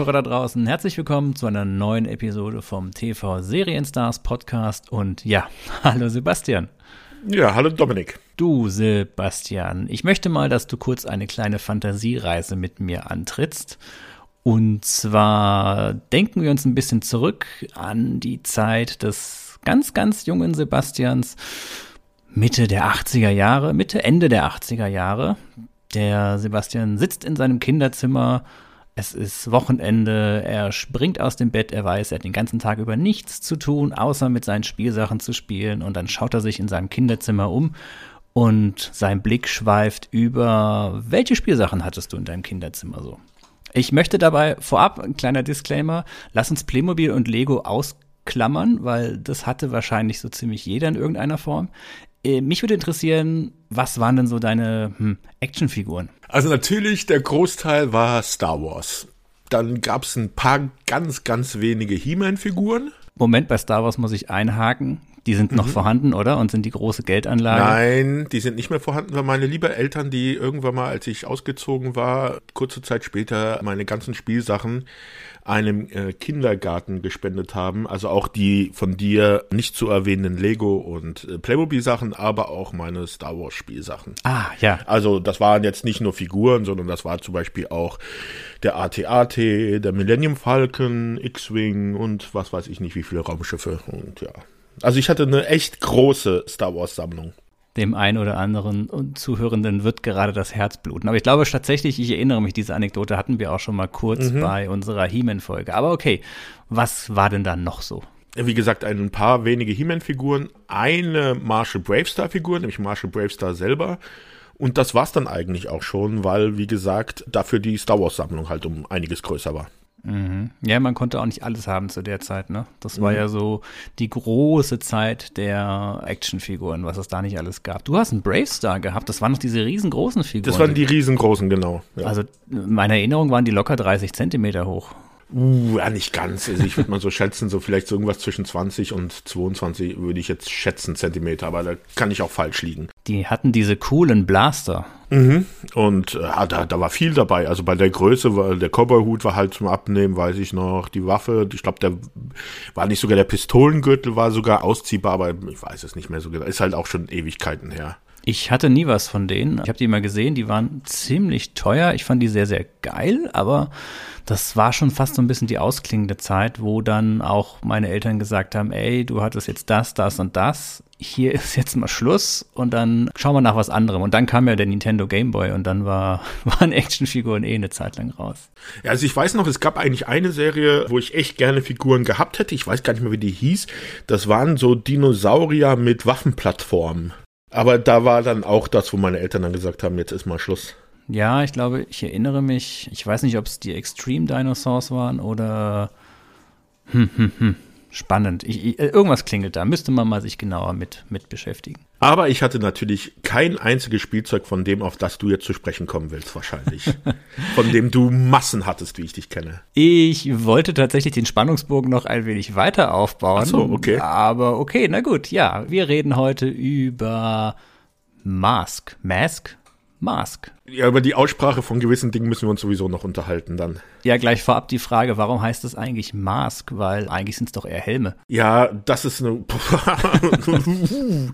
Zuhörer da draußen, herzlich willkommen zu einer neuen Episode vom TV Serienstars Podcast. Und ja, hallo Sebastian. Ja, hallo Dominik. Du Sebastian, ich möchte mal, dass du kurz eine kleine Fantasiereise mit mir antrittst. Und zwar denken wir uns ein bisschen zurück an die Zeit des ganz, ganz jungen Sebastians. Mitte der 80er Jahre, Mitte, Ende der 80er Jahre. Der Sebastian sitzt in seinem Kinderzimmer. Es ist Wochenende. Er springt aus dem Bett. Er weiß, er hat den ganzen Tag über nichts zu tun, außer mit seinen Spielsachen zu spielen. Und dann schaut er sich in seinem Kinderzimmer um und sein Blick schweift über, welche Spielsachen hattest du in deinem Kinderzimmer so? Ich möchte dabei vorab, ein kleiner Disclaimer, lass uns Playmobil und Lego ausklammern, weil das hatte wahrscheinlich so ziemlich jeder in irgendeiner Form. Äh, mich würde interessieren, was waren denn so deine hm, Actionfiguren? Also natürlich, der Großteil war Star Wars. Dann gab es ein paar ganz, ganz wenige He-Man-Figuren. Moment, bei Star Wars muss ich einhaken. Die sind noch mhm. vorhanden, oder? Und sind die große Geldanlage? Nein, die sind nicht mehr vorhanden, weil meine liebe Eltern, die irgendwann mal, als ich ausgezogen war, kurze Zeit später meine ganzen Spielsachen einem äh, Kindergarten gespendet haben. Also auch die von dir nicht zu erwähnenden Lego und äh, Playmobil-Sachen, aber auch meine Star Wars-Spielsachen. Ah, ja. Also das waren jetzt nicht nur Figuren, sondern das war zum Beispiel auch der AT-AT, der Millennium Falcon, X-Wing und was weiß ich nicht, wie viele Raumschiffe. Und ja. Also ich hatte eine echt große Star Wars-Sammlung dem einen oder anderen Zuhörenden wird gerade das Herz bluten. Aber ich glaube tatsächlich, ich erinnere mich, diese Anekdote hatten wir auch schon mal kurz mhm. bei unserer He-Man-Folge. Aber okay, was war denn dann noch so? Wie gesagt, ein paar wenige He-Man-Figuren, eine Marshall Bravestar-Figur, nämlich Marshall Bravestar selber. Und das war's dann eigentlich auch schon, weil, wie gesagt, dafür die Star Wars-Sammlung halt um einiges größer war. Mhm. Ja, man konnte auch nicht alles haben zu der Zeit, ne? Das war mhm. ja so die große Zeit der Actionfiguren, was es da nicht alles gab. Du hast einen Bravestar gehabt, das waren noch diese riesengroßen Figuren. Das waren die riesengroßen, genau. Ja. Also, meine Erinnerung waren die locker 30 Zentimeter hoch. Uh, ja, nicht ganz. Also ich würde mal so schätzen, so vielleicht so irgendwas zwischen 20 und 22 würde ich jetzt schätzen, Zentimeter, aber da kann ich auch falsch liegen. Die hatten diese coolen Blaster. Mhm. Und äh, da, da war viel dabei. Also bei der Größe, war, der Cowboy-Hut war halt zum Abnehmen, weiß ich noch. Die Waffe, ich glaube, der war nicht sogar der Pistolengürtel, war sogar ausziehbar, aber ich weiß es nicht mehr so genau. Ist halt auch schon Ewigkeiten her. Ich hatte nie was von denen. Ich habe die immer gesehen, die waren ziemlich teuer. Ich fand die sehr, sehr geil, aber das war schon fast so ein bisschen die ausklingende Zeit, wo dann auch meine Eltern gesagt haben, ey, du hattest jetzt das, das und das. Hier ist jetzt mal Schluss und dann schauen wir nach was anderem. Und dann kam ja der Nintendo Game Boy und dann war, waren Actionfiguren eh eine Zeit lang raus. Ja, also ich weiß noch, es gab eigentlich eine Serie, wo ich echt gerne Figuren gehabt hätte. Ich weiß gar nicht mehr, wie die hieß. Das waren so Dinosaurier mit Waffenplattformen. Aber da war dann auch das, wo meine Eltern dann gesagt haben, jetzt ist mal Schluss. Ja, ich glaube, ich erinnere mich, ich weiß nicht, ob es die Extreme Dinosaurs waren oder hm, hm, hm. Spannend. Ich, ich, irgendwas klingelt da. Müsste man mal sich genauer mit, mit beschäftigen. Aber ich hatte natürlich kein einziges Spielzeug von dem, auf das du jetzt zu sprechen kommen willst, wahrscheinlich. von dem du Massen hattest, wie ich dich kenne. Ich wollte tatsächlich den Spannungsbogen noch ein wenig weiter aufbauen. Ach so, okay. Aber okay, na gut. Ja, wir reden heute über Mask. Mask? Mask. Ja, über die Aussprache von gewissen Dingen müssen wir uns sowieso noch unterhalten dann. Ja, gleich vorab die Frage, warum heißt es eigentlich Mask? Weil eigentlich sind es doch eher Helme. Ja, das ist eine.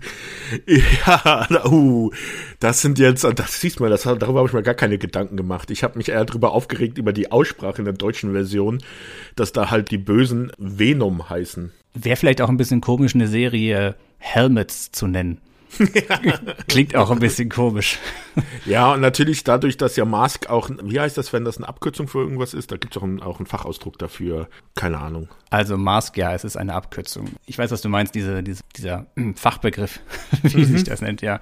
ja, uh, das sind jetzt, das siehst du mal, das, darüber habe ich mir gar keine Gedanken gemacht. Ich habe mich eher darüber aufgeregt, über die Aussprache in der deutschen Version, dass da halt die Bösen Venom heißen. Wäre vielleicht auch ein bisschen komisch, eine Serie Helmets zu nennen. Klingt auch ein bisschen komisch. Ja, und natürlich dadurch, dass ja Mask auch, wie heißt das, wenn das eine Abkürzung für irgendwas ist? Da gibt es auch, ein, auch einen Fachausdruck dafür. Keine Ahnung. Also Mask, ja, es ist eine Abkürzung. Ich weiß, was du meinst, diese, diese dieser Fachbegriff, wie mhm. sich das nennt, ja.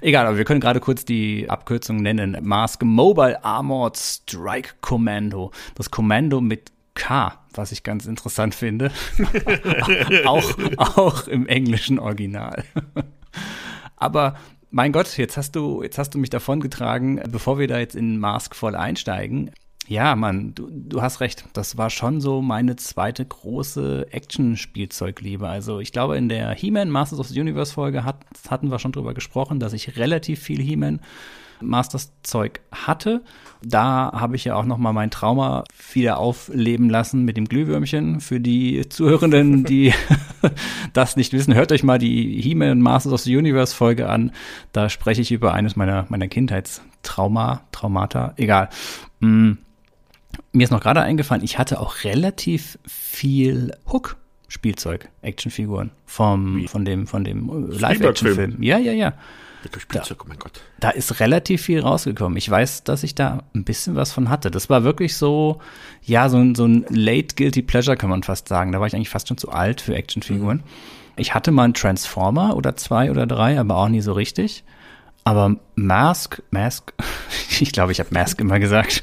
Egal, aber wir können gerade kurz die Abkürzung nennen. Mask Mobile Armored Strike Commando. Das Kommando mit K, was ich ganz interessant finde. auch, auch im englischen Original. Aber mein Gott, jetzt hast du, jetzt hast du mich davongetragen, bevor wir da jetzt in Mask voll einsteigen. Ja, Mann, du, du hast recht. Das war schon so meine zweite große Action-Spielzeugliebe. Also ich glaube, in der He-Man Masters of the Universe Folge hat, hatten wir schon drüber gesprochen, dass ich relativ viel He-Man Masters Zeug hatte. Da habe ich ja auch noch mal mein Trauma wieder aufleben lassen mit dem Glühwürmchen. Für die Zuhörenden, die das nicht wissen, hört euch mal die He-Man Masters of the Universe Folge an. Da spreche ich über eines meiner, meiner Kindheitstrauma, Traumata, egal. Mm. Mir ist noch gerade eingefallen, ich hatte auch relativ viel Hook Spielzeug, Actionfiguren vom, von dem, von dem Live-Action-Film. Ja, ja, ja. Spielzeug, da, oh mein Gott. Da ist relativ viel rausgekommen. Ich weiß, dass ich da ein bisschen was von hatte. Das war wirklich so, ja, so ein, so ein late guilty pleasure, kann man fast sagen. Da war ich eigentlich fast schon zu alt für Actionfiguren. Mhm. Ich hatte mal einen Transformer oder zwei oder drei, aber auch nie so richtig. Aber Mask, Mask, ich glaube, ich habe Mask immer gesagt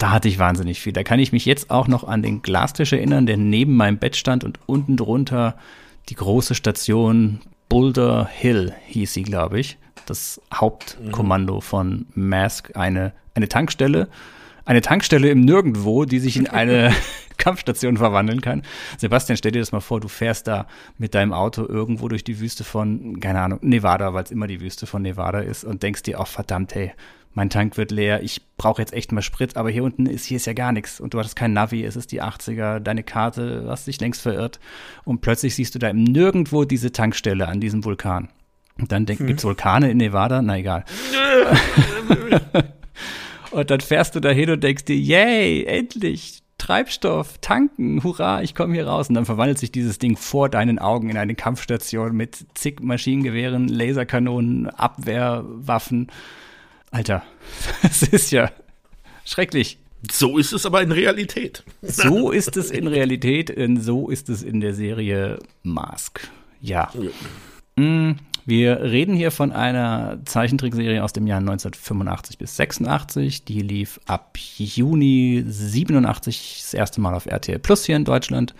da hatte ich wahnsinnig viel. Da kann ich mich jetzt auch noch an den Glastisch erinnern, der neben meinem Bett stand und unten drunter die große Station Boulder Hill hieß sie, glaube ich. Das Hauptkommando mhm. von Mask, eine, eine Tankstelle. Eine Tankstelle im Nirgendwo, die sich in eine Kampfstation verwandeln kann. Sebastian, stell dir das mal vor, du fährst da mit deinem Auto irgendwo durch die Wüste von, keine Ahnung, Nevada, weil es immer die Wüste von Nevada ist und denkst dir auch, verdammt, hey, mein Tank wird leer, ich brauche jetzt echt mal Sprit, aber hier unten ist, hier ist ja gar nichts und du hattest kein Navi, es ist die 80er, deine Karte, hast dich längst verirrt und plötzlich siehst du da Nirgendwo diese Tankstelle an diesem Vulkan. Und dann denk, hm. gibt's Vulkane in Nevada? Na egal. und dann fährst du da hin und denkst dir, yay, endlich, Treibstoff, tanken, hurra, ich komme hier raus. Und dann verwandelt sich dieses Ding vor deinen Augen in eine Kampfstation mit zig Maschinengewehren, Laserkanonen, Abwehrwaffen Alter, das ist ja schrecklich. So ist es aber in Realität. So ist es in Realität, so ist es in der Serie Mask. Ja. ja. Mm, wir reden hier von einer Zeichentrickserie aus dem Jahr 1985 bis 86. Die lief ab Juni 87 das erste Mal auf RTL Plus hier in Deutschland.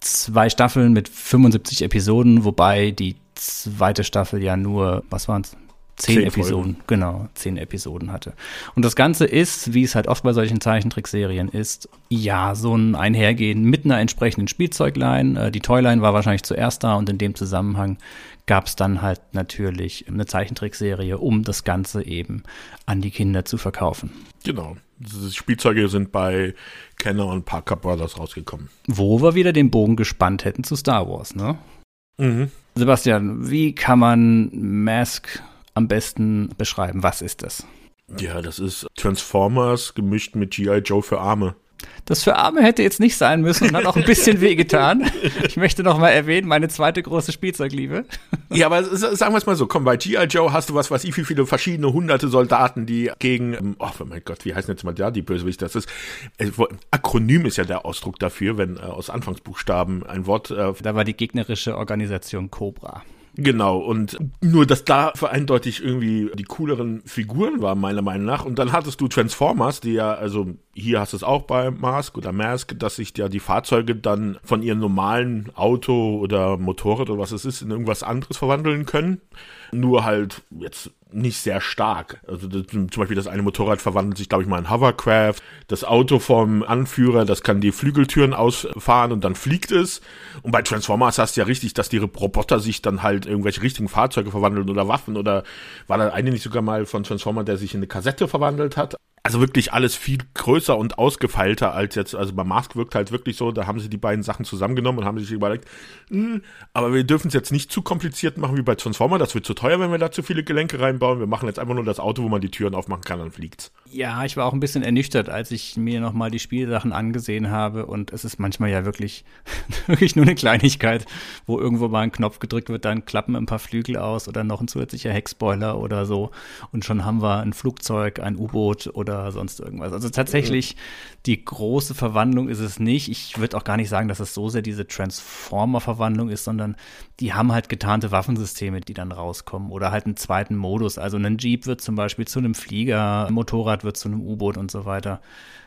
Zwei Staffeln mit 75 Episoden, wobei die zweite Staffel ja nur, was waren es, Zehn, zehn Episoden, Folgen. genau, zehn Episoden hatte. Und das Ganze ist, wie es halt oft bei solchen Zeichentrickserien ist, ja, so ein Einhergehen mit einer entsprechenden Spielzeugline. Äh, die Toyline war wahrscheinlich zuerst da und in dem Zusammenhang gab es dann halt natürlich eine Zeichentrickserie, um das Ganze eben an die Kinder zu verkaufen. Genau. Die Spielzeuge sind bei Kenner und Parker Brothers rausgekommen. Wo wir wieder den Bogen gespannt hätten zu Star Wars, ne? Mhm. Sebastian, wie kann man Mask am besten beschreiben? Was ist das? Ja, das ist Transformers gemischt mit G.I. Joe für Arme. Das für Arme hätte jetzt nicht sein müssen und hat auch ein bisschen wehgetan. Ich möchte noch mal erwähnen, meine zweite große Spielzeugliebe. Ja, aber sagen wir es mal so, komm, bei G.I. Joe hast du was, was ich, wie viele verschiedene hunderte Soldaten, die gegen, ähm, oh mein Gott, wie heißt jetzt mal da die Bösewicht, das ist, äh, Akronym ist ja der Ausdruck dafür, wenn äh, aus Anfangsbuchstaben ein Wort. Äh, da war die gegnerische Organisation Cobra. Genau, und nur, dass da eindeutig irgendwie die cooleren Figuren waren, meiner Meinung nach. Und dann hattest du Transformers, die ja, also hier hast du es auch bei Mask oder Mask, dass sich ja die Fahrzeuge dann von ihrem normalen Auto oder Motorrad oder was es ist, in irgendwas anderes verwandeln können. Nur halt jetzt nicht sehr stark. Also das, zum Beispiel das eine Motorrad verwandelt sich, glaube ich, mal in Hovercraft. Das Auto vom Anführer, das kann die Flügeltüren ausfahren und dann fliegt es. Und bei Transformers hast du ja richtig, dass die Roboter sich dann halt irgendwelche richtigen Fahrzeuge verwandeln oder Waffen oder war da eine nicht sogar mal von Transformer, der sich in eine Kassette verwandelt hat? Also wirklich alles viel größer und ausgefeilter als jetzt, also bei Mask wirkt halt wirklich so, da haben sie die beiden Sachen zusammengenommen und haben sich überlegt, mh, hm, aber wir dürfen es jetzt nicht zu kompliziert machen wie bei Transformer, das wird zu teuer, wenn wir da zu viele Gelenke reinbauen. Wir machen jetzt einfach nur das Auto, wo man die Türen aufmachen kann, dann fliegt's. Ja, ich war auch ein bisschen ernüchtert, als ich mir nochmal die Spielsachen angesehen habe und es ist manchmal ja wirklich, wirklich nur eine Kleinigkeit, wo irgendwo mal ein Knopf gedrückt wird, dann klappen ein paar Flügel aus oder noch ein zusätzlicher Heckspoiler oder so und schon haben wir ein Flugzeug, ein U-Boot oder sonst irgendwas. Also tatsächlich, die große Verwandlung ist es nicht. Ich würde auch gar nicht sagen, dass es so sehr diese Transformer-Verwandlung ist, sondern die haben halt getarnte Waffensysteme, die dann rauskommen oder halt einen zweiten Modus. Also ein Jeep wird zum Beispiel zu einem Flieger, ein Motorrad wird zu einem U-Boot und so weiter.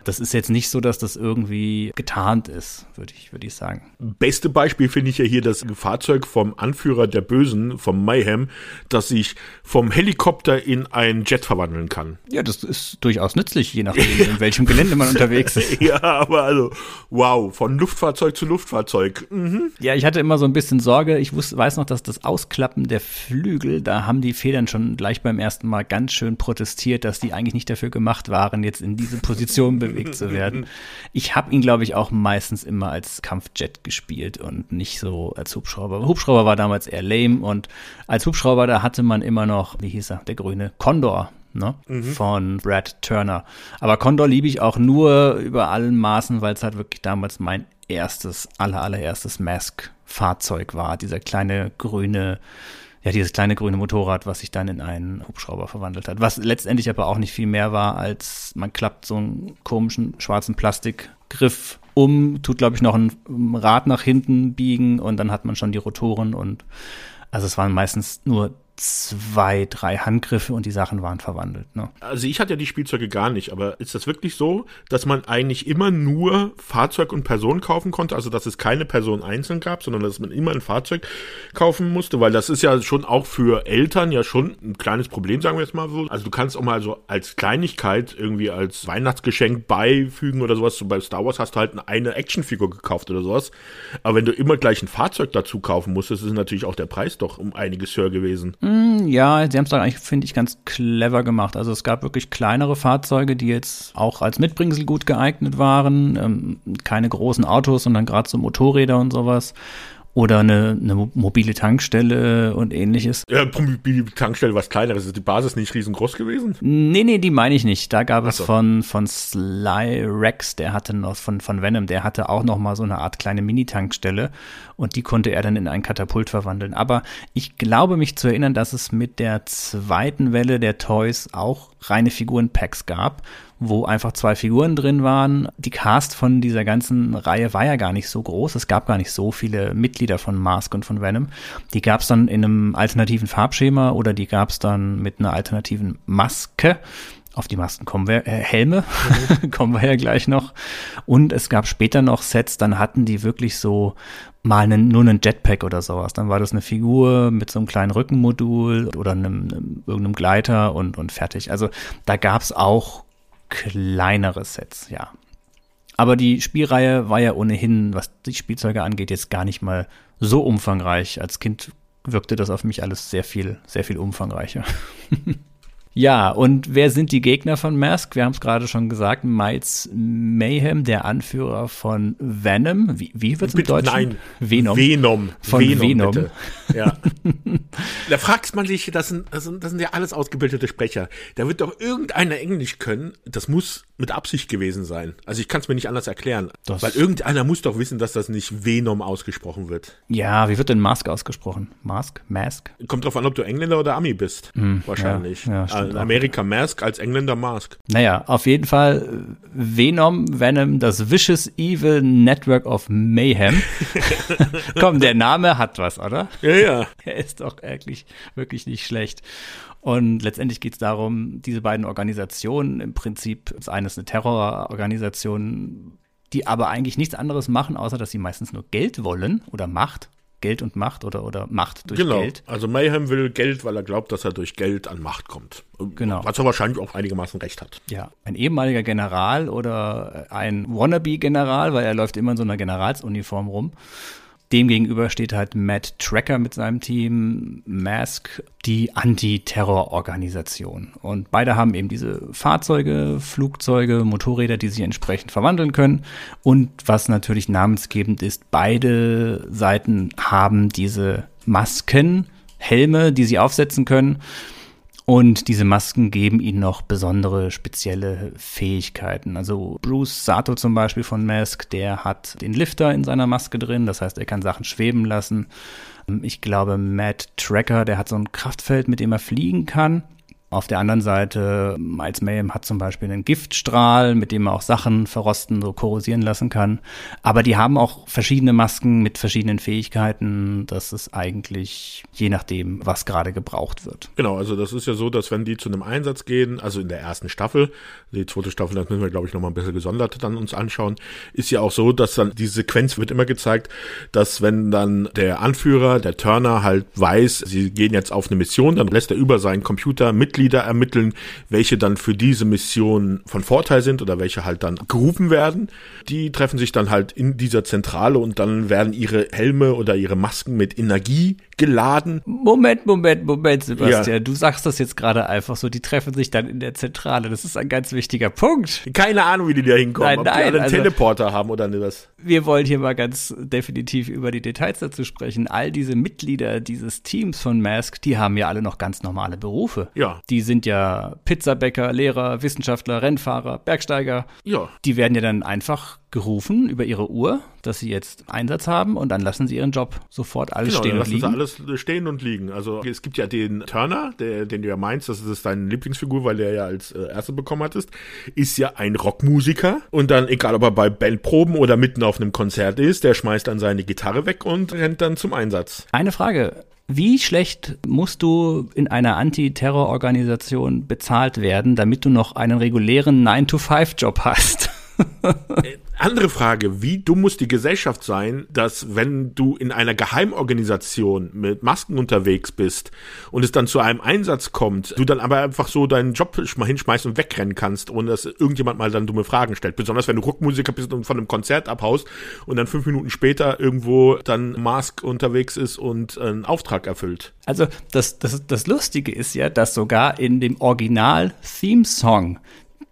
Das ist jetzt nicht so, dass das irgendwie getarnt ist, würde ich, würde ich sagen. Beste Beispiel finde ich ja hier das Fahrzeug vom Anführer der Bösen, vom Mayhem, das sich vom Helikopter in ein Jet verwandeln kann. Ja, das ist durchaus durchaus nützlich, je nachdem, in welchem Gelände man unterwegs ist. ja, aber also, wow, von Luftfahrzeug zu Luftfahrzeug. Mhm. Ja, ich hatte immer so ein bisschen Sorge. Ich wusste, weiß noch, dass das Ausklappen der Flügel, da haben die Federn schon gleich beim ersten Mal ganz schön protestiert, dass die eigentlich nicht dafür gemacht waren, jetzt in diese Position bewegt zu werden. Ich habe ihn, glaube ich, auch meistens immer als Kampfjet gespielt und nicht so als Hubschrauber. Hubschrauber war damals eher lame und als Hubschrauber, da hatte man immer noch, wie hieß er, der grüne Condor ne? Mhm. Von Brad Turner. Aber Condor liebe ich auch nur über allen Maßen, weil es halt wirklich damals mein erstes, aller, allererstes Mask-Fahrzeug war. Dieser kleine grüne, ja, dieses kleine grüne Motorrad, was sich dann in einen Hubschrauber verwandelt hat. Was letztendlich aber auch nicht viel mehr war, als man klappt so einen komischen schwarzen Plastikgriff um, tut, glaube ich, noch ein Rad nach hinten biegen und dann hat man schon die Rotoren und also es waren meistens nur zwei, drei Handgriffe und die Sachen waren verwandelt. Ne? Also ich hatte ja die Spielzeuge gar nicht, aber ist das wirklich so, dass man eigentlich immer nur Fahrzeug und Person kaufen konnte? Also dass es keine Person einzeln gab, sondern dass man immer ein Fahrzeug kaufen musste? Weil das ist ja schon auch für Eltern ja schon ein kleines Problem, sagen wir jetzt mal so. Also du kannst auch mal so als Kleinigkeit irgendwie als Weihnachtsgeschenk beifügen oder sowas. So bei Star Wars hast du halt eine Actionfigur gekauft oder sowas. Aber wenn du immer gleich ein Fahrzeug dazu kaufen musstest, ist natürlich auch der Preis doch um einiges höher gewesen. Mm, ja, sie haben es doch eigentlich, finde ich, ganz clever gemacht. Also es gab wirklich kleinere Fahrzeuge, die jetzt auch als Mitbringsel gut geeignet waren. Ähm, keine großen Autos, sondern gerade so Motorräder und sowas oder eine, eine mobile Tankstelle und ähnliches. Ja, mobile Tankstelle was kleineres. Ist die Basis nicht riesengroß gewesen? Nee, nee, die meine ich nicht. Da gab so. es von, von Sly Rex, der hatte noch, von, von Venom, der hatte auch noch mal so eine Art kleine Mini-Tankstelle und die konnte er dann in ein Katapult verwandeln. Aber ich glaube mich zu erinnern, dass es mit der zweiten Welle der Toys auch reine Figurenpacks gab wo einfach zwei Figuren drin waren. Die Cast von dieser ganzen Reihe war ja gar nicht so groß. Es gab gar nicht so viele Mitglieder von Mask und von Venom. Die gab es dann in einem alternativen Farbschema oder die gab es dann mit einer alternativen Maske. Auf die Masken kommen wir, äh, Helme, mhm. kommen wir ja gleich noch. Und es gab später noch Sets, dann hatten die wirklich so mal einen, nur einen Jetpack oder sowas. Dann war das eine Figur mit so einem kleinen Rückenmodul oder einem, einem irgendeinem Gleiter und, und fertig. Also da gab es auch kleinere Sets, ja. Aber die Spielreihe war ja ohnehin, was die Spielzeuge angeht, jetzt gar nicht mal so umfangreich. Als Kind wirkte das auf mich alles sehr viel, sehr viel umfangreicher. Ja, und wer sind die Gegner von Mask? Wir haben es gerade schon gesagt, Miles Mayhem, der Anführer von Venom. Wie, wie wird es im Deutschen? Nein, Venom. Venom. Von Venom. Venom. Bitte. Ja. da fragt man sich, das sind, das, sind, das sind ja alles ausgebildete Sprecher. Da wird doch irgendeiner Englisch können. Das muss mit Absicht gewesen sein. Also ich kann es mir nicht anders erklären. Das Weil irgendeiner muss doch wissen, dass das nicht Venom ausgesprochen wird. Ja, wie wird denn Mask ausgesprochen? Mask? Mask? Kommt drauf an, ob du Engländer oder Ami bist. Hm, Wahrscheinlich. Ja, ja, in Amerika Mask als Engländer Mask. Naja, auf jeden Fall Venom, Venom, das Vicious Evil Network of Mayhem. Komm, der Name hat was, oder? Ja, ja. Er ist doch wirklich, wirklich nicht schlecht. Und letztendlich geht es darum, diese beiden Organisationen, im Prinzip das eine ist eine Terrororganisation, die aber eigentlich nichts anderes machen, außer dass sie meistens nur Geld wollen oder Macht. Geld und Macht oder, oder Macht durch genau. Geld. Also Mayhem will Geld, weil er glaubt, dass er durch Geld an Macht kommt. Genau. Was er wahrscheinlich auch einigermaßen recht hat. Ja, ein ehemaliger General oder ein Wannabe-General, weil er läuft immer in so einer Generalsuniform rum. Demgegenüber steht halt Matt Tracker mit seinem Team, Mask, die Anti-Terror-Organisation. Und beide haben eben diese Fahrzeuge, Flugzeuge, Motorräder, die sich entsprechend verwandeln können. Und was natürlich namensgebend ist, beide Seiten haben diese Masken, Helme, die sie aufsetzen können und diese Masken geben ihnen noch besondere spezielle Fähigkeiten. Also Bruce Sato zum Beispiel von Mask, der hat den Lifter in seiner Maske drin, das heißt, er kann Sachen schweben lassen. Ich glaube, Matt Tracker, der hat so ein Kraftfeld, mit dem er fliegen kann. Auf der anderen Seite, Miles Mayhem hat zum Beispiel einen Giftstrahl, mit dem man auch Sachen verrosten, so korrosieren lassen kann. Aber die haben auch verschiedene Masken mit verschiedenen Fähigkeiten. Das ist eigentlich je nachdem, was gerade gebraucht wird. Genau, also das ist ja so, dass wenn die zu einem Einsatz gehen, also in der ersten Staffel, die zweite Staffel, das müssen wir, glaube ich, nochmal ein bisschen gesondert dann uns anschauen, ist ja auch so, dass dann die Sequenz wird immer gezeigt, dass wenn dann der Anführer, der Turner halt weiß, sie gehen jetzt auf eine Mission, dann lässt er über seinen Computer Mitglieder Mitglieder ermitteln, welche dann für diese Mission von Vorteil sind oder welche halt dann gerufen werden. Die treffen sich dann halt in dieser Zentrale und dann werden ihre Helme oder ihre Masken mit Energie geladen. Moment, Moment, Moment, Sebastian. Ja. Du sagst das jetzt gerade einfach so, die treffen sich dann in der Zentrale. Das ist ein ganz wichtiger Punkt. Keine Ahnung, wie die da hinkommen. Nein, ob nein, die alle einen also, Teleporter haben oder nicht was. Wir wollen hier mal ganz definitiv über die Details dazu sprechen. All diese Mitglieder dieses Teams von Mask, die haben ja alle noch ganz normale Berufe. Ja. Die sind ja Pizzabäcker, Lehrer, Wissenschaftler, Rennfahrer, Bergsteiger. Ja. Die werden ja dann einfach gerufen über ihre Uhr, dass sie jetzt Einsatz haben und dann lassen sie ihren Job sofort alles genau, stehen und liegen. Sie alles stehen und liegen. Also es gibt ja den Turner, der, den du ja meinst, das ist deine Lieblingsfigur, weil der ja als äh, Erster bekommen hattest, ist ja ein Rockmusiker und dann, egal ob er bei Bandproben oder mitten auf einem Konzert ist, der schmeißt dann seine Gitarre weg und rennt dann zum Einsatz. Eine Frage. Wie schlecht musst du in einer Antiterrororganisation bezahlt werden, damit du noch einen regulären 9-to-5-Job hast? Äh, andere Frage, wie dumm muss die Gesellschaft sein, dass wenn du in einer Geheimorganisation mit Masken unterwegs bist und es dann zu einem Einsatz kommt, du dann aber einfach so deinen Job hinschmeißt und wegrennen kannst, ohne dass irgendjemand mal dann dumme Fragen stellt. Besonders wenn du Rockmusiker bist und von einem Konzert abhaust und dann fünf Minuten später irgendwo dann Mask unterwegs ist und einen Auftrag erfüllt. Also das, das, das Lustige ist ja, dass sogar in dem Original-Theme-Song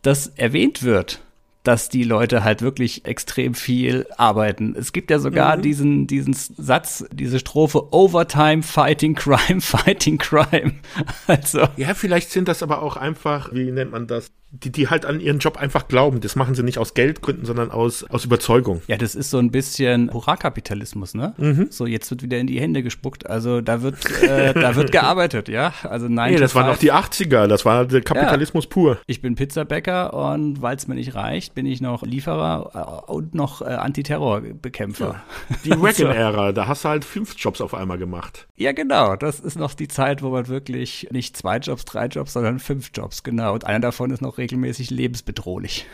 das erwähnt wird dass die Leute halt wirklich extrem viel arbeiten. Es gibt ja sogar mhm. diesen, diesen Satz, diese Strophe Overtime, Fighting Crime, Fighting Crime. Also. Ja, vielleicht sind das aber auch einfach, wie nennt man das? Die, die halt an ihren Job einfach glauben. Das machen sie nicht aus Geldgründen, sondern aus, aus Überzeugung. Ja, das ist so ein bisschen Hurra-Kapitalismus, ne? Mhm. So, jetzt wird wieder in die Hände gespuckt. Also da wird, äh, da wird gearbeitet, ja? Also nein. Nee, das waren noch die 80er, das war der Kapitalismus ja. pur. Ich bin Pizzabäcker und weil es mir nicht reicht, bin ich noch Lieferer äh, und noch äh, Antiterrorbekämpfer. Ja. Die Wagon-Ära, da hast du halt fünf Jobs auf einmal gemacht. Ja, genau. Das ist noch die Zeit, wo man wirklich nicht zwei Jobs, drei Jobs, sondern fünf Jobs, genau. Und einer davon ist noch regelmäßig lebensbedrohlich.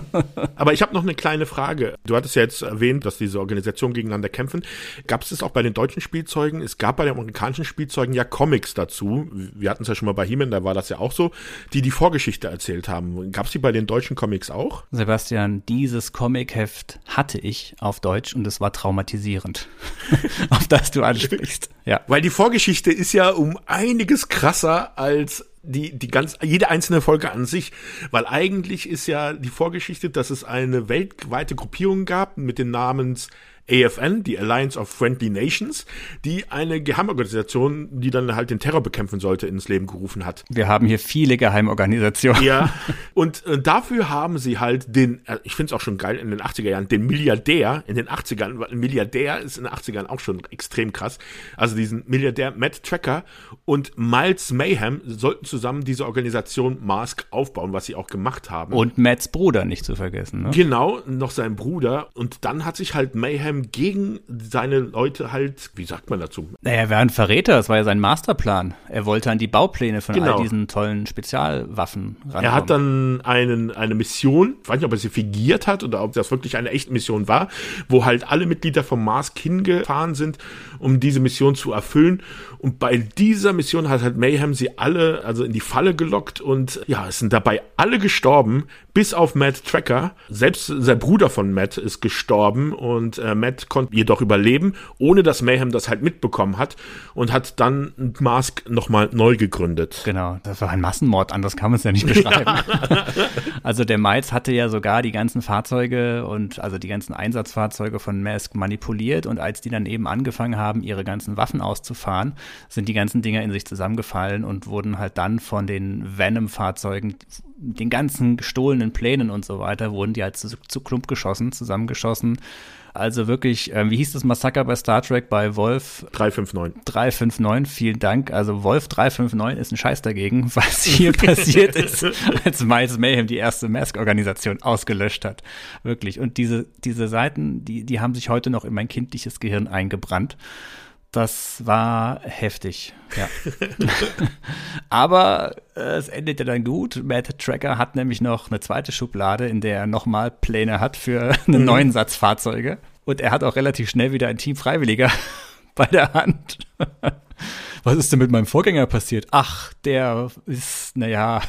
Aber ich habe noch eine kleine Frage. Du hattest ja jetzt erwähnt, dass diese Organisationen gegeneinander kämpfen. Gab es das auch bei den deutschen Spielzeugen? Es gab bei den amerikanischen Spielzeugen ja Comics dazu. Wir hatten es ja schon mal bei He-Man, da war das ja auch so, die die Vorgeschichte erzählt haben. Gab es die bei den deutschen Comics auch? Sebastian, dieses Comicheft hatte ich auf Deutsch und es war traumatisierend, auf das du ansprichst. Ja. Weil die Vorgeschichte ist ja um einiges krasser als die, die ganz, jede einzelne Folge an sich, weil eigentlich ist ja die Vorgeschichte, dass es eine weltweite Gruppierung gab mit den Namens AFN, die Alliance of Friendly Nations, die eine Geheimorganisation, die dann halt den Terror bekämpfen sollte, ins Leben gerufen hat. Wir haben hier viele Geheimorganisationen. Ja, und äh, dafür haben sie halt den, äh, ich finde es auch schon geil, in den 80er Jahren, den Milliardär in den 80ern, weil ein Milliardär ist in den 80ern auch schon extrem krass, also diesen Milliardär Matt Tracker und Miles Mayhem sollten zusammen diese Organisation Mask aufbauen, was sie auch gemacht haben. Und Matts Bruder nicht zu vergessen, ne? Genau, noch sein Bruder und dann hat sich halt Mayhem Mayhem gegen seine Leute halt, wie sagt man dazu? Naja, er war ein Verräter, das war ja sein Masterplan. Er wollte an die Baupläne von genau. all diesen tollen Spezialwaffen rankommen. Er hat dann einen, eine Mission, ich weiß nicht, ob er sie fingiert hat oder ob das wirklich eine echte Mission war, wo halt alle Mitglieder vom Mars hingefahren sind, um diese Mission zu erfüllen. Und bei dieser Mission hat halt Mayhem sie alle, also in die Falle gelockt und ja, es sind dabei alle gestorben, bis auf Matt Tracker. Selbst sein Bruder von Matt ist gestorben und äh, Matt konnte jedoch überleben, ohne dass Mayhem das halt mitbekommen hat und hat dann Mask nochmal neu gegründet. Genau, das war ein Massenmord, anders kann man es ja nicht beschreiben. also der Miles hatte ja sogar die ganzen Fahrzeuge und also die ganzen Einsatzfahrzeuge von Mask manipuliert und als die dann eben angefangen haben, ihre ganzen Waffen auszufahren, sind die ganzen Dinger in sich zusammengefallen und wurden halt dann von den Venom-Fahrzeugen den ganzen gestohlenen Plänen und so weiter, wurden die halt zu, zu Klump geschossen, zusammengeschossen also wirklich, äh, wie hieß das Massaker bei Star Trek bei Wolf? 359. 359, vielen Dank. Also Wolf 359 ist ein Scheiß dagegen, was hier passiert ist, als Miles Mayhem die erste Mask-Organisation ausgelöscht hat. Wirklich. Und diese, diese Seiten, die, die haben sich heute noch in mein kindliches Gehirn eingebrannt. Das war heftig, ja. Aber äh, es endete dann gut. Matt Tracker hat nämlich noch eine zweite Schublade, in der er nochmal Pläne hat für einen mhm. neuen Satz Fahrzeuge. Und er hat auch relativ schnell wieder ein Team Freiwilliger bei der Hand. was ist denn mit meinem Vorgänger passiert? Ach, der ist, naja,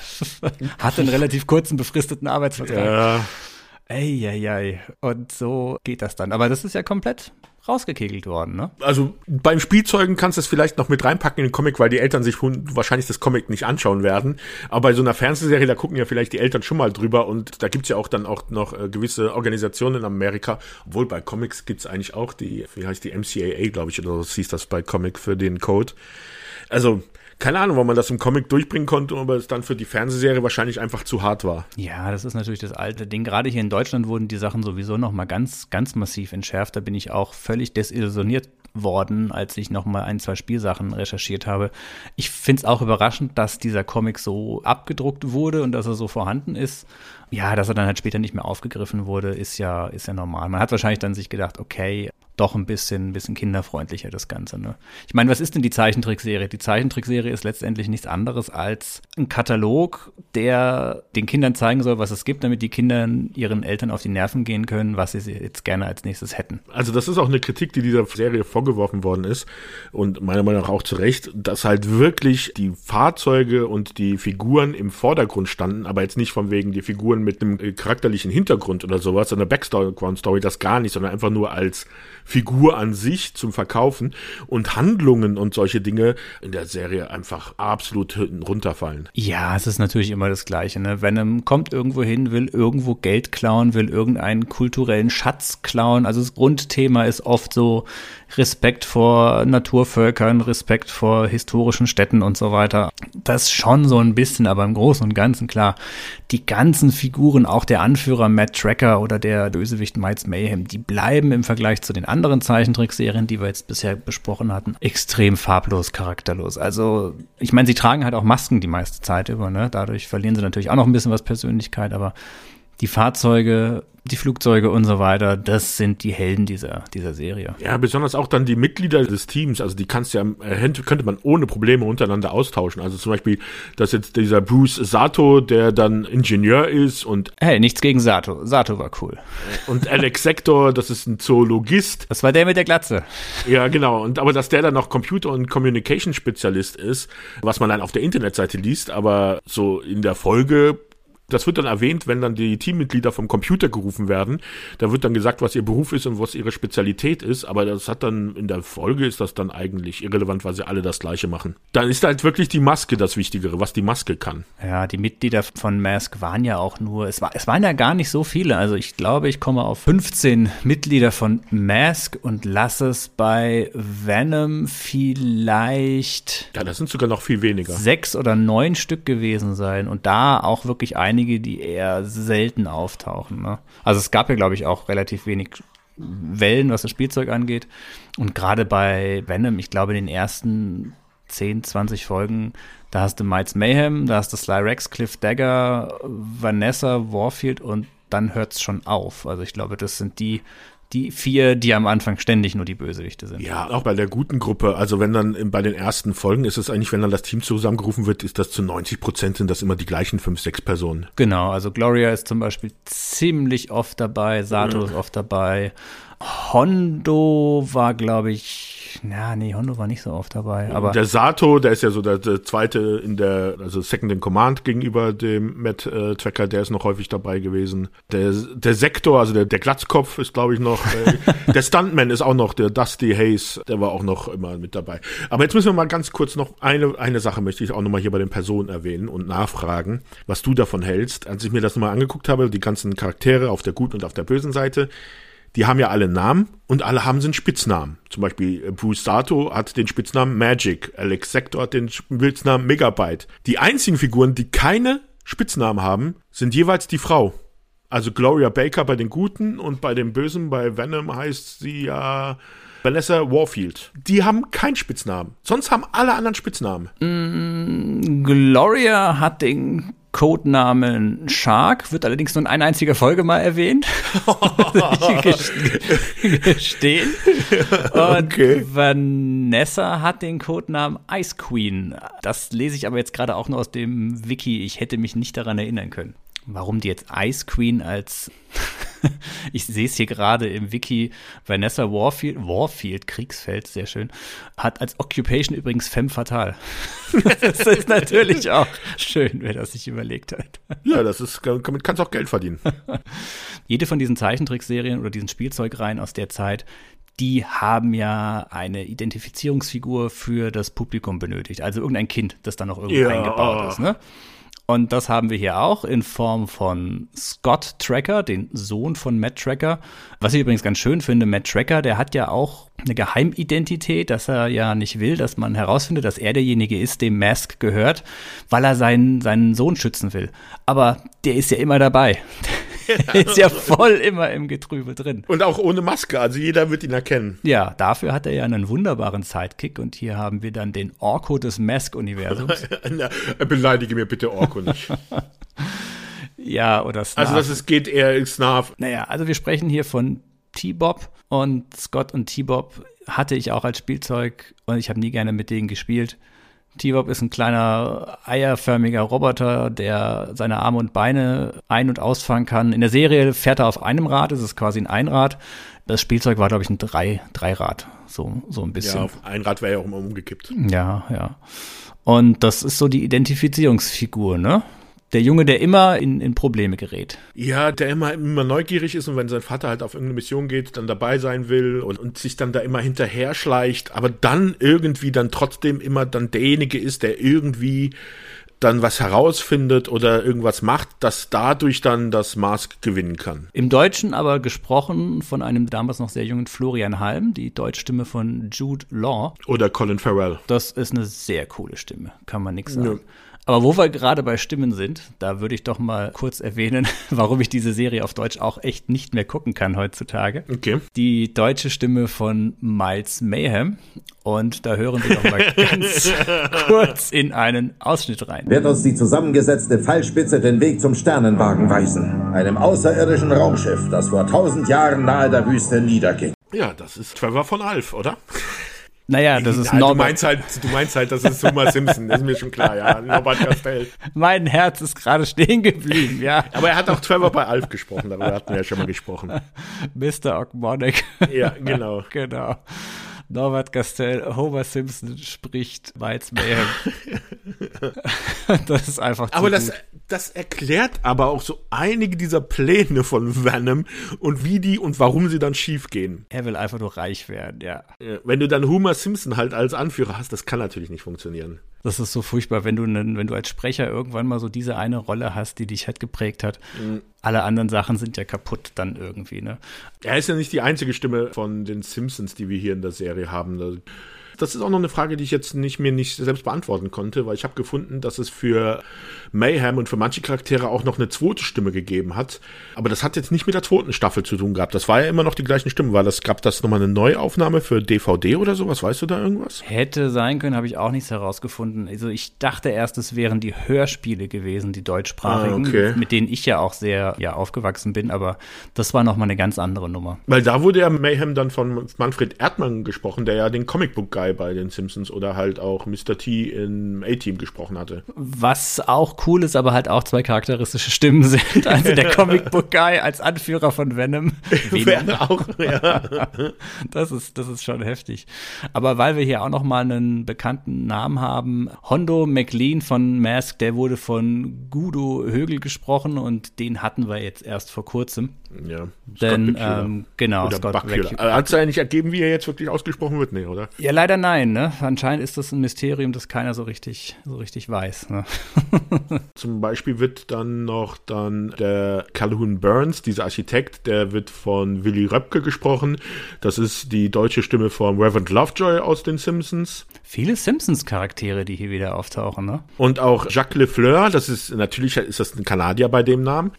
hat einen relativ kurzen befristeten Arbeitsvertrag. Ja. Eieiei. Und so geht das dann. Aber das ist ja komplett rausgekegelt worden, ne? Also beim Spielzeugen kannst du es vielleicht noch mit reinpacken in den Comic, weil die Eltern sich wahrscheinlich das Comic nicht anschauen werden. Aber bei so einer Fernsehserie, da gucken ja vielleicht die Eltern schon mal drüber und da gibt's ja auch dann auch noch äh, gewisse Organisationen in Amerika, obwohl bei Comics gibt's eigentlich auch die, wie heißt die MCAA, glaube ich, oder so hieß das bei Comic für den Code. Also keine Ahnung, warum man das im Comic durchbringen konnte, aber es dann für die Fernsehserie wahrscheinlich einfach zu hart war. Ja, das ist natürlich das alte Ding. Gerade hier in Deutschland wurden die Sachen sowieso noch mal ganz, ganz massiv entschärft. Da bin ich auch völlig desillusioniert worden, als ich noch mal ein, zwei Spielsachen recherchiert habe. Ich finde es auch überraschend, dass dieser Comic so abgedruckt wurde und dass er so vorhanden ist. Ja, dass er dann halt später nicht mehr aufgegriffen wurde, ist ja, ist ja normal. Man hat wahrscheinlich dann sich gedacht, okay, doch ein bisschen, bisschen kinderfreundlicher, das Ganze. Ne? Ich meine, was ist denn die Zeichentrickserie? Die Zeichentrickserie ist letztendlich nichts anderes als ein Katalog, der den Kindern zeigen soll, was es gibt, damit die Kinder ihren Eltern auf die Nerven gehen können, was sie jetzt gerne als nächstes hätten. Also das ist auch eine Kritik, die dieser Serie vorgeworfen worden ist und meiner Meinung nach auch zu Recht, dass halt wirklich die Fahrzeuge und die Figuren im Vordergrund standen, aber jetzt nicht von wegen die Figuren mit einem charakterlichen Hintergrund oder sowas, sondern Backstory, das gar nicht, sondern einfach nur als Figur an sich zum Verkaufen und Handlungen und solche Dinge in der Serie einfach absolut runterfallen. Ja, es ist natürlich immer das Gleiche. Ne? Venom kommt irgendwo hin, will irgendwo Geld klauen, will irgendeinen kulturellen Schatz klauen. Also das Grundthema ist oft so Respekt vor Naturvölkern, Respekt vor historischen Städten und so weiter. Das schon so ein bisschen, aber im Großen und Ganzen klar. Die ganzen Figuren, auch der Anführer Matt Tracker oder der Bösewicht Miles Mayhem, die bleiben im Vergleich zu den anderen Zeichentrickserien, die wir jetzt bisher besprochen hatten, extrem farblos, charakterlos. Also, ich meine, sie tragen halt auch Masken die meiste Zeit über, ne? Dadurch verlieren sie natürlich auch noch ein bisschen was Persönlichkeit, aber die Fahrzeuge die Flugzeuge und so weiter, das sind die Helden dieser, dieser Serie. Ja, besonders auch dann die Mitglieder des Teams, also die kannst ja, äh, könnte man ohne Probleme untereinander austauschen. Also zum Beispiel, dass jetzt dieser Bruce Sato, der dann Ingenieur ist und. Hey, nichts gegen Sato. Sato war cool. Und Alex Sector, das ist ein Zoologist. Das war der mit der Glatze. Ja, genau. Und aber dass der dann noch Computer- und Communication-Spezialist ist, was man dann auf der Internetseite liest, aber so in der Folge das wird dann erwähnt, wenn dann die Teammitglieder vom Computer gerufen werden. Da wird dann gesagt, was ihr Beruf ist und was ihre Spezialität ist. Aber das hat dann in der Folge ist das dann eigentlich irrelevant, weil sie alle das Gleiche machen. Dann ist halt wirklich die Maske das Wichtigere, was die Maske kann. Ja, die Mitglieder von Mask waren ja auch nur, es, war, es waren ja gar nicht so viele. Also ich glaube, ich komme auf 15 Mitglieder von Mask und lasse es bei Venom vielleicht. Ja, das sind sogar noch viel weniger. Sechs oder neun Stück gewesen sein. Und da auch wirklich einige einige, die eher selten auftauchen. Ne? Also es gab ja, glaube ich, auch relativ wenig Wellen, was das Spielzeug angeht. Und gerade bei Venom, ich glaube, in den ersten 10, 20 Folgen, da hast du Miles Mayhem, da hast du Sly Rex, Cliff Dagger, Vanessa, Warfield und dann hört es schon auf. Also ich glaube, das sind die die vier, die am Anfang ständig nur die Bösewichte sind. Ja, auch bei der guten Gruppe. Also wenn dann bei den ersten Folgen ist es eigentlich, wenn dann das Team zusammengerufen wird, ist das zu 90 Prozent sind das immer die gleichen fünf, sechs Personen. Genau, also Gloria ist zum Beispiel ziemlich oft dabei, Sato ja. ist oft dabei. Hondo war, glaube ich, ja, nee, Hondo war nicht so oft dabei. Aber der Sato, der ist ja so der, der zweite in der, also Second in Command gegenüber dem Matt äh, Tracker, der ist noch häufig dabei gewesen. Der, der Sektor, also der, der Glatzkopf ist, glaube ich, noch. Äh, der Stuntman ist auch noch, der Dusty Hayes, der war auch noch immer mit dabei. Aber jetzt müssen wir mal ganz kurz noch eine, eine Sache möchte ich auch nochmal hier bei den Personen erwähnen und nachfragen, was du davon hältst. Als ich mir das nochmal angeguckt habe, die ganzen Charaktere auf der guten und auf der bösen Seite, die haben ja alle Namen und alle haben einen Spitznamen. Zum Beispiel äh, Bruce Sato hat den Spitznamen Magic, Alex Sector hat den Spitznamen Megabyte. Die einzigen Figuren, die keine Spitznamen haben, sind jeweils die Frau. Also Gloria Baker bei den Guten und bei den Bösen, bei Venom heißt sie ja Vanessa Warfield. Die haben keinen Spitznamen. Sonst haben alle anderen Spitznamen. Mm, Gloria hat den Codenamen Shark, wird allerdings nur in einer einzigen Folge mal erwähnt. gestehen. Und okay. Vanessa hat den Codenamen Ice Queen. Das lese ich aber jetzt gerade auch nur aus dem Wiki. Ich hätte mich nicht daran erinnern können. Warum die jetzt Ice Queen als ich sehe es hier gerade im Wiki, Vanessa Warfield, Warfield, Kriegsfeld, sehr schön, hat als Occupation übrigens Femme Fatale. das ist natürlich auch schön, wer das sich überlegt hat. Ja, das ist, damit kannst du auch Geld verdienen. Jede von diesen Zeichentrickserien oder diesen Spielzeugreihen aus der Zeit, die haben ja eine Identifizierungsfigur für das Publikum benötigt. Also irgendein Kind, das dann noch irgendwo ja. eingebaut ist. Ne? Und das haben wir hier auch in Form von Scott Tracker, den Sohn von Matt Tracker. Was ich übrigens ganz schön finde, Matt Tracker, der hat ja auch eine Geheimidentität, dass er ja nicht will, dass man herausfindet, dass er derjenige ist, dem Mask gehört, weil er seinen, seinen Sohn schützen will. Aber der ist ja immer dabei. ist ja voll immer im Getrübel drin. Und auch ohne Maske, also jeder wird ihn erkennen. Ja, dafür hat er ja einen wunderbaren Sidekick und hier haben wir dann den Orko des Mask-Universums. beleidige mir bitte Orko nicht. ja, oder Snarf. Also das ist, geht eher Snarf. Naja, also wir sprechen hier von T-Bob und Scott und T-Bob hatte ich auch als Spielzeug und ich habe nie gerne mit denen gespielt. T-Bob ist ein kleiner eierförmiger Roboter, der seine Arme und Beine ein- und ausfahren kann. In der Serie fährt er auf einem Rad, es ist quasi ein Einrad. Das Spielzeug war, glaube ich, ein Drei, Dreirad, so, so ein bisschen. Ja, auf ein Rad wäre ja auch immer umgekippt. Ja, ja. Und das ist so die Identifizierungsfigur, ne? Der Junge, der immer in, in Probleme gerät. Ja, der immer, immer neugierig ist und wenn sein Vater halt auf irgendeine Mission geht, dann dabei sein will und, und sich dann da immer hinterher schleicht, aber dann irgendwie dann trotzdem immer dann derjenige ist, der irgendwie dann was herausfindet oder irgendwas macht, das dadurch dann das Mask gewinnen kann. Im Deutschen aber gesprochen von einem damals noch sehr jungen Florian Halm, die Deutschstimme von Jude Law. Oder Colin Farrell. Das ist eine sehr coole Stimme, kann man nichts sagen. Ja. Aber wo wir gerade bei Stimmen sind, da würde ich doch mal kurz erwähnen, warum ich diese Serie auf Deutsch auch echt nicht mehr gucken kann heutzutage. Okay. Die deutsche Stimme von Miles Mayhem. Und da hören wir doch mal ganz kurz in einen Ausschnitt rein. Wird uns die zusammengesetzte Pfeilspitze den Weg zum Sternenwagen weisen. Einem außerirdischen Raumschiff, das vor tausend Jahren nahe der Wüste niederging. Ja, das ist Trevor von Alf, oder? Naja, das ist ja, Norbert. Du meinst halt, du meinst halt, das ist Homer Simpson, das ist mir schon klar, ja. Norbert Castell. Mein Herz ist gerade stehen geblieben, ja. Aber er hat auch Trevor bei Alf gesprochen, darüber hatten wir ja schon mal gesprochen. Mr. Ogmonic. Ja, genau. genau. Norbert Castell, Homer Simpson spricht Miles Mayhem. das ist einfach zu Aber das, das erklärt aber auch so einige dieser Pläne von Venom und wie die und warum sie dann schief gehen. Er will einfach nur reich werden, ja. Wenn du dann Homer Simpson halt als Anführer hast, das kann natürlich nicht funktionieren. Das ist so furchtbar, wenn du, wenn du als Sprecher irgendwann mal so diese eine Rolle hast, die dich halt geprägt hat. Mhm. Alle anderen Sachen sind ja kaputt dann irgendwie, ne? Er ist ja nicht die einzige Stimme von den Simpsons, die wir hier in der Serie haben. Das ist auch noch eine Frage, die ich jetzt nicht mir nicht selbst beantworten konnte, weil ich habe gefunden, dass es für Mayhem und für manche Charaktere auch noch eine zweite Stimme gegeben hat. Aber das hat jetzt nicht mit der zweiten Staffel zu tun gehabt. Das war ja immer noch die gleichen Stimmen. War das, gab das nochmal eine Neuaufnahme für DVD oder sowas? Weißt du da irgendwas? Hätte sein können, habe ich auch nichts herausgefunden. Also ich dachte erst, es wären die Hörspiele gewesen, die deutschsprachigen, ah, okay. mit denen ich ja auch sehr ja, aufgewachsen bin, aber das war nochmal eine ganz andere Nummer. Weil da wurde ja Mayhem dann von Manfred Erdmann gesprochen, der ja den Comicbook-Guy bei den Simpsons oder halt auch Mr. T im A-Team gesprochen hatte. Was auch cool ist, aber halt auch zwei charakteristische Stimmen sind. Also der Comicbook Guy als Anführer von Venom. Venom auch, ja. das ist, das ist schon heftig. Aber weil wir hier auch noch mal einen bekannten Namen haben, Hondo McLean von Mask, der wurde von Gudo Högel gesprochen und den hatten wir jetzt erst vor kurzem. Ja, Denn, ähm, genau, oder Scott Hat es eigentlich ergeben, wie er jetzt wirklich ausgesprochen wird? Nee, oder? Ja, leider nein. Ne? Anscheinend ist das ein Mysterium, das keiner so richtig, so richtig weiß. Ne? Zum Beispiel wird dann noch dann der Calhoun Burns, dieser Architekt, der wird von Willy Röpke gesprochen. Das ist die deutsche Stimme von Reverend Lovejoy aus den Simpsons. Viele Simpsons-Charaktere, die hier wieder auftauchen, ne? Und auch Jacques Lefleur, das ist natürlich ist das ein Kanadier bei dem Namen.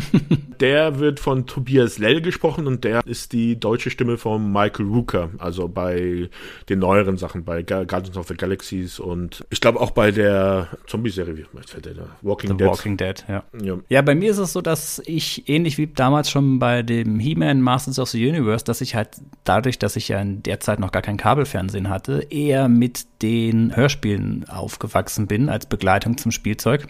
der wird von Tobias Lell gesprochen und der ist die deutsche Stimme von Michael Rooker, also bei den neueren Sachen, bei Guardians of the Galaxies und ich glaube auch bei der Zombie-Serie, wie heißt der da? Walking the Dead. Walking Dead, ja. ja. Ja, bei mir ist es so, dass ich ähnlich wie damals schon bei dem He-Man Masters of the Universe, dass ich halt dadurch, dass ich ja in der Zeit noch gar kein Kabelfernsehen hatte, eher mit den Hörspielen aufgewachsen bin als Begleitung zum Spielzeug.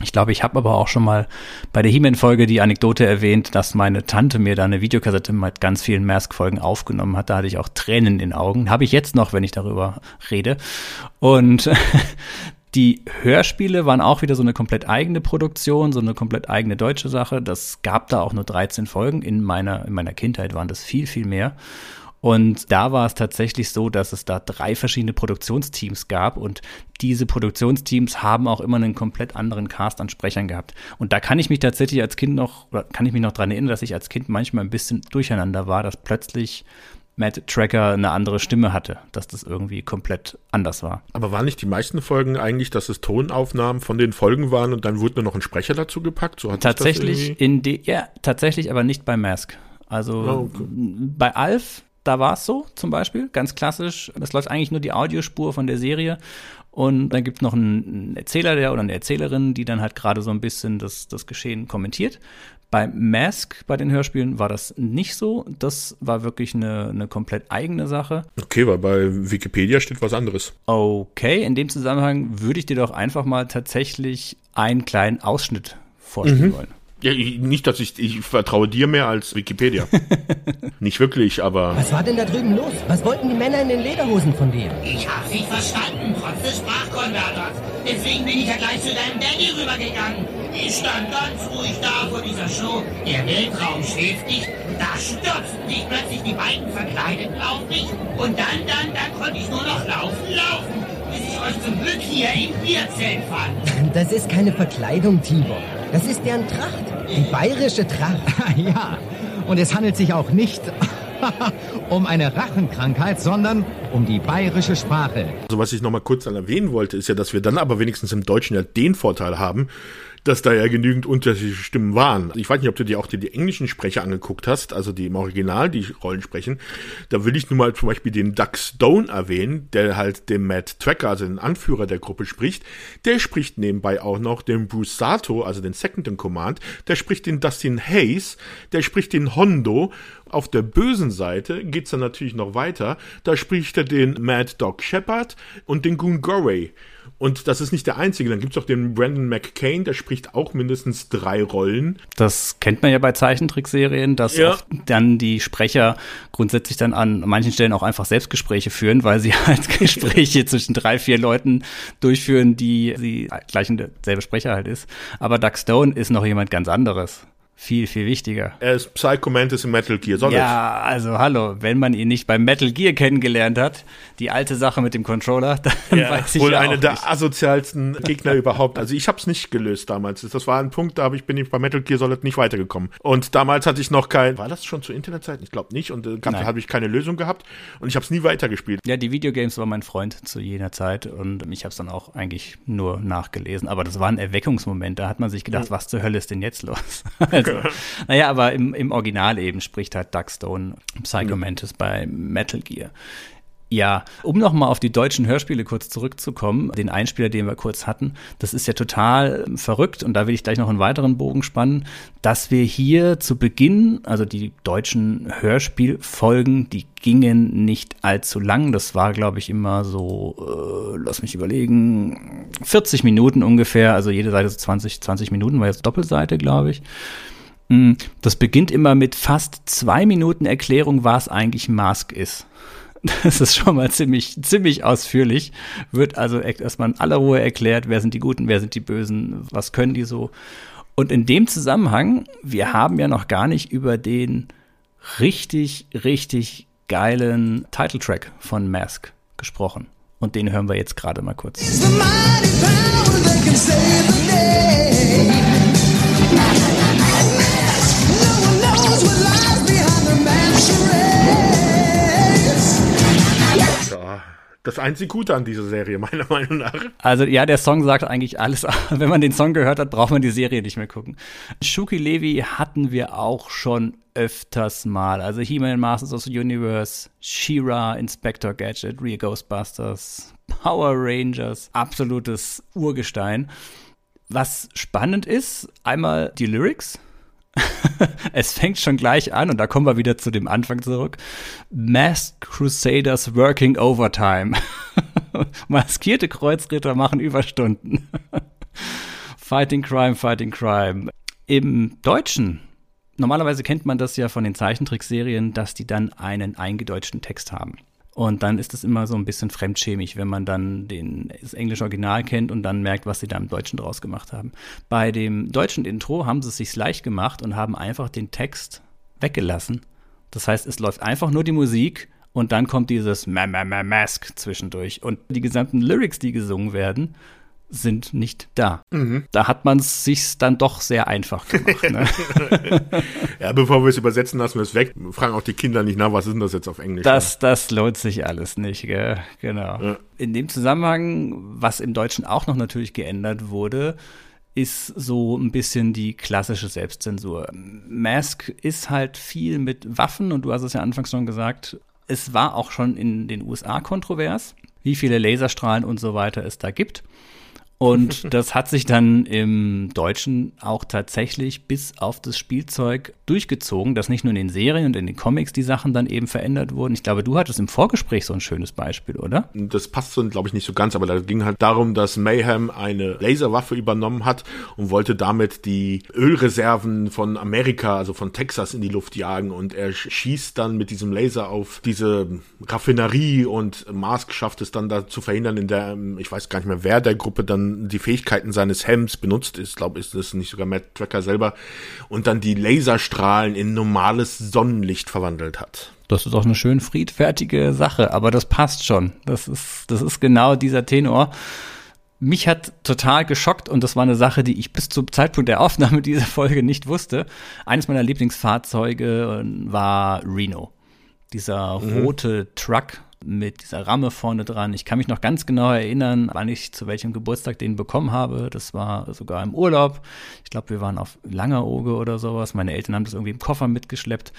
Ich glaube, ich habe aber auch schon mal bei der He-Man-Folge die Anekdote erwähnt, dass meine Tante mir da eine Videokassette mit ganz vielen Mask-Folgen aufgenommen hat. Da hatte ich auch Tränen in den Augen. Habe ich jetzt noch, wenn ich darüber rede. Und die Hörspiele waren auch wieder so eine komplett eigene Produktion, so eine komplett eigene deutsche Sache. Das gab da auch nur 13 Folgen. In meiner, in meiner Kindheit waren das viel, viel mehr. Und da war es tatsächlich so, dass es da drei verschiedene Produktionsteams gab und diese Produktionsteams haben auch immer einen komplett anderen Cast an Sprechern gehabt. Und da kann ich mich tatsächlich als Kind noch, oder kann ich mich noch dran erinnern, dass ich als Kind manchmal ein bisschen durcheinander war, dass plötzlich Matt Tracker eine andere Stimme hatte, dass das irgendwie komplett anders war. Aber waren nicht die meisten Folgen eigentlich, dass es Tonaufnahmen von den Folgen waren und dann wurde nur noch ein Sprecher dazu gepackt? So tatsächlich in die, ja, tatsächlich, aber nicht bei Mask. Also oh, okay. bei Alf da war es so zum Beispiel, ganz klassisch. Es läuft eigentlich nur die Audiospur von der Serie. Und dann gibt es noch einen Erzähler der oder eine Erzählerin, die dann halt gerade so ein bisschen das, das Geschehen kommentiert. Bei Mask, bei den Hörspielen, war das nicht so. Das war wirklich eine, eine komplett eigene Sache. Okay, weil bei Wikipedia steht was anderes. Okay, in dem Zusammenhang würde ich dir doch einfach mal tatsächlich einen kleinen Ausschnitt vorstellen mhm. wollen. Ja, nicht, dass ich, ich vertraue dir mehr als Wikipedia. nicht wirklich, aber. Was war denn da drüben los? Was wollten die Männer in den Lederhosen von dir? Ich hab's nicht verstanden, trotz des Sprachkonverters. Deswegen bin ich ja gleich zu deinem Daddy rübergegangen. Ich stand ganz ruhig da vor dieser Show. Der Weltraum schläft nicht. Da stürzten sich plötzlich die beiden Verkleideten auf mich. Und dann, dann, dann konnte ich nur noch laufen, laufen. Bis ich euch zum Glück hier im Bierzelt fand. Das ist keine Verkleidung, Tibor. Das ist deren Tracht. Die bayerische Tracht. ja. Und es handelt sich auch nicht um eine Rachenkrankheit, sondern um die bayerische Sprache. Also was ich noch mal kurz erwähnen wollte, ist ja, dass wir dann aber wenigstens im Deutschen ja den Vorteil haben, dass da ja genügend unterschiedliche Stimmen waren. Ich weiß nicht, ob du dir auch die, die englischen Sprecher angeguckt hast, also die im Original die Rollen sprechen. Da will ich nun mal zum Beispiel den Doug Stone erwähnen, der halt den Matt Tracker, also den Anführer der Gruppe spricht. Der spricht nebenbei auch noch den Bruce Sato, also den Second in Command. Der spricht den Dustin Hayes, der spricht den Hondo auf der bösen Seite geht's dann natürlich noch weiter. Da spricht er den Mad Dog Shepard und den Goon Goray. Und das ist nicht der einzige. Dann gibt's auch den Brandon McCain, der spricht auch mindestens drei Rollen. Das kennt man ja bei Zeichentrickserien, dass ja. dann die Sprecher grundsätzlich dann an manchen Stellen auch einfach Selbstgespräche führen, weil sie halt Gespräche zwischen drei, vier Leuten durchführen, die sie gleich derselbe Sprecher halt ist. Aber Doug Stone ist noch jemand ganz anderes viel, viel wichtiger. Er ist Psycho Mantis in Metal Gear Solid. Ja, also hallo, wenn man ihn nicht beim Metal Gear kennengelernt hat, die alte Sache mit dem Controller, dann ja, weiß ich wohl ja eine nicht. der asozialsten Gegner überhaupt. Also ich habe es nicht gelöst damals. Das war ein Punkt, da ich, bin ich bei Metal Gear Solid nicht weitergekommen. Und damals hatte ich noch kein, war das schon zu Internetzeiten? Ich glaube nicht. Und äh, habe ich keine Lösung gehabt. Und ich habe es nie weitergespielt. Ja, die Videogames war mein Freund zu jener Zeit und ich habe es dann auch eigentlich nur nachgelesen. Aber das war ein Erweckungsmoment. Da hat man sich gedacht, mhm. was zur Hölle ist denn jetzt los? also, also, naja, aber im, im Original eben spricht halt Doug Stone Psycho Mantis bei Metal Gear. Ja, um nochmal auf die deutschen Hörspiele kurz zurückzukommen, den Einspieler, den wir kurz hatten, das ist ja total verrückt und da will ich gleich noch einen weiteren Bogen spannen, dass wir hier zu Beginn, also die deutschen Hörspielfolgen, die gingen nicht allzu lang, das war glaube ich immer so, äh, lass mich überlegen, 40 Minuten ungefähr, also jede Seite so 20, 20 Minuten war jetzt Doppelseite, glaube ich. Das beginnt immer mit fast zwei Minuten Erklärung, was eigentlich Mask ist. Das ist schon mal ziemlich, ziemlich ausführlich. Wird also erstmal in aller Ruhe erklärt, wer sind die Guten, wer sind die Bösen, was können die so. Und in dem Zusammenhang, wir haben ja noch gar nicht über den richtig, richtig geilen Titeltrack von Mask gesprochen. Und den hören wir jetzt gerade mal kurz. Das einzig Gute an dieser Serie, meiner Meinung nach. Also ja, der Song sagt eigentlich alles. Wenn man den Song gehört hat, braucht man die Serie nicht mehr gucken. Shuki Levi hatten wir auch schon öfters mal. Also He-Man Masters of the Universe, She-Ra, Inspector Gadget, Real Ghostbusters, Power Rangers, absolutes Urgestein. Was spannend ist, einmal die Lyrics es fängt schon gleich an und da kommen wir wieder zu dem Anfang zurück. Masked Crusaders working overtime. Maskierte Kreuzritter machen Überstunden. Fighting Crime, Fighting Crime. Im Deutschen, normalerweise kennt man das ja von den Zeichentrickserien, dass die dann einen eingedeutschten Text haben. Und dann ist es immer so ein bisschen fremdschämig, wenn man dann den, das englische Original kennt und dann merkt, was sie da im Deutschen draus gemacht haben. Bei dem deutschen Intro haben sie es sich leicht gemacht und haben einfach den Text weggelassen. Das heißt, es läuft einfach nur die Musik und dann kommt dieses Ma Ma Ma Mask zwischendurch. Und die gesamten Lyrics, die gesungen werden, sind nicht da. Mhm. Da hat man es sich dann doch sehr einfach gemacht. Ne? ja, bevor wir es übersetzen, lassen wir es weg. Fragen auch die Kinder nicht nach, was ist denn das jetzt auf Englisch? Das, das lohnt sich alles nicht, gell? genau. Ja. In dem Zusammenhang, was im Deutschen auch noch natürlich geändert wurde, ist so ein bisschen die klassische Selbstzensur. Mask ist halt viel mit Waffen und du hast es ja anfangs schon gesagt, es war auch schon in den USA kontrovers, wie viele Laserstrahlen und so weiter es da gibt. Und das hat sich dann im Deutschen auch tatsächlich bis auf das Spielzeug durchgezogen, dass nicht nur in den Serien und in den Comics die Sachen dann eben verändert wurden. Ich glaube, du hattest im Vorgespräch so ein schönes Beispiel, oder? Das passt so, glaube ich, nicht so ganz, aber da ging halt darum, dass Mayhem eine Laserwaffe übernommen hat und wollte damit die Ölreserven von Amerika, also von Texas, in die Luft jagen. Und er schießt dann mit diesem Laser auf diese Raffinerie und Mask schafft es dann da zu verhindern, in der, ich weiß gar nicht mehr, wer der Gruppe dann die Fähigkeiten seines Helms benutzt. Ich glaube, ist das nicht sogar Matt Tracker selber. Und dann die Laserstrahlen in normales Sonnenlicht verwandelt hat. Das ist auch eine schön friedfertige Sache, aber das passt schon. Das ist, das ist genau dieser Tenor. Mich hat total geschockt und das war eine Sache, die ich bis zum Zeitpunkt der Aufnahme dieser Folge nicht wusste. Eines meiner Lieblingsfahrzeuge war Reno. Dieser mhm. rote Truck, mit dieser Ramme vorne dran. Ich kann mich noch ganz genau erinnern, wann ich zu welchem Geburtstag den bekommen habe. Das war sogar im Urlaub. Ich glaube, wir waren auf Langeroge oder sowas. Meine Eltern haben das irgendwie im Koffer mitgeschleppt.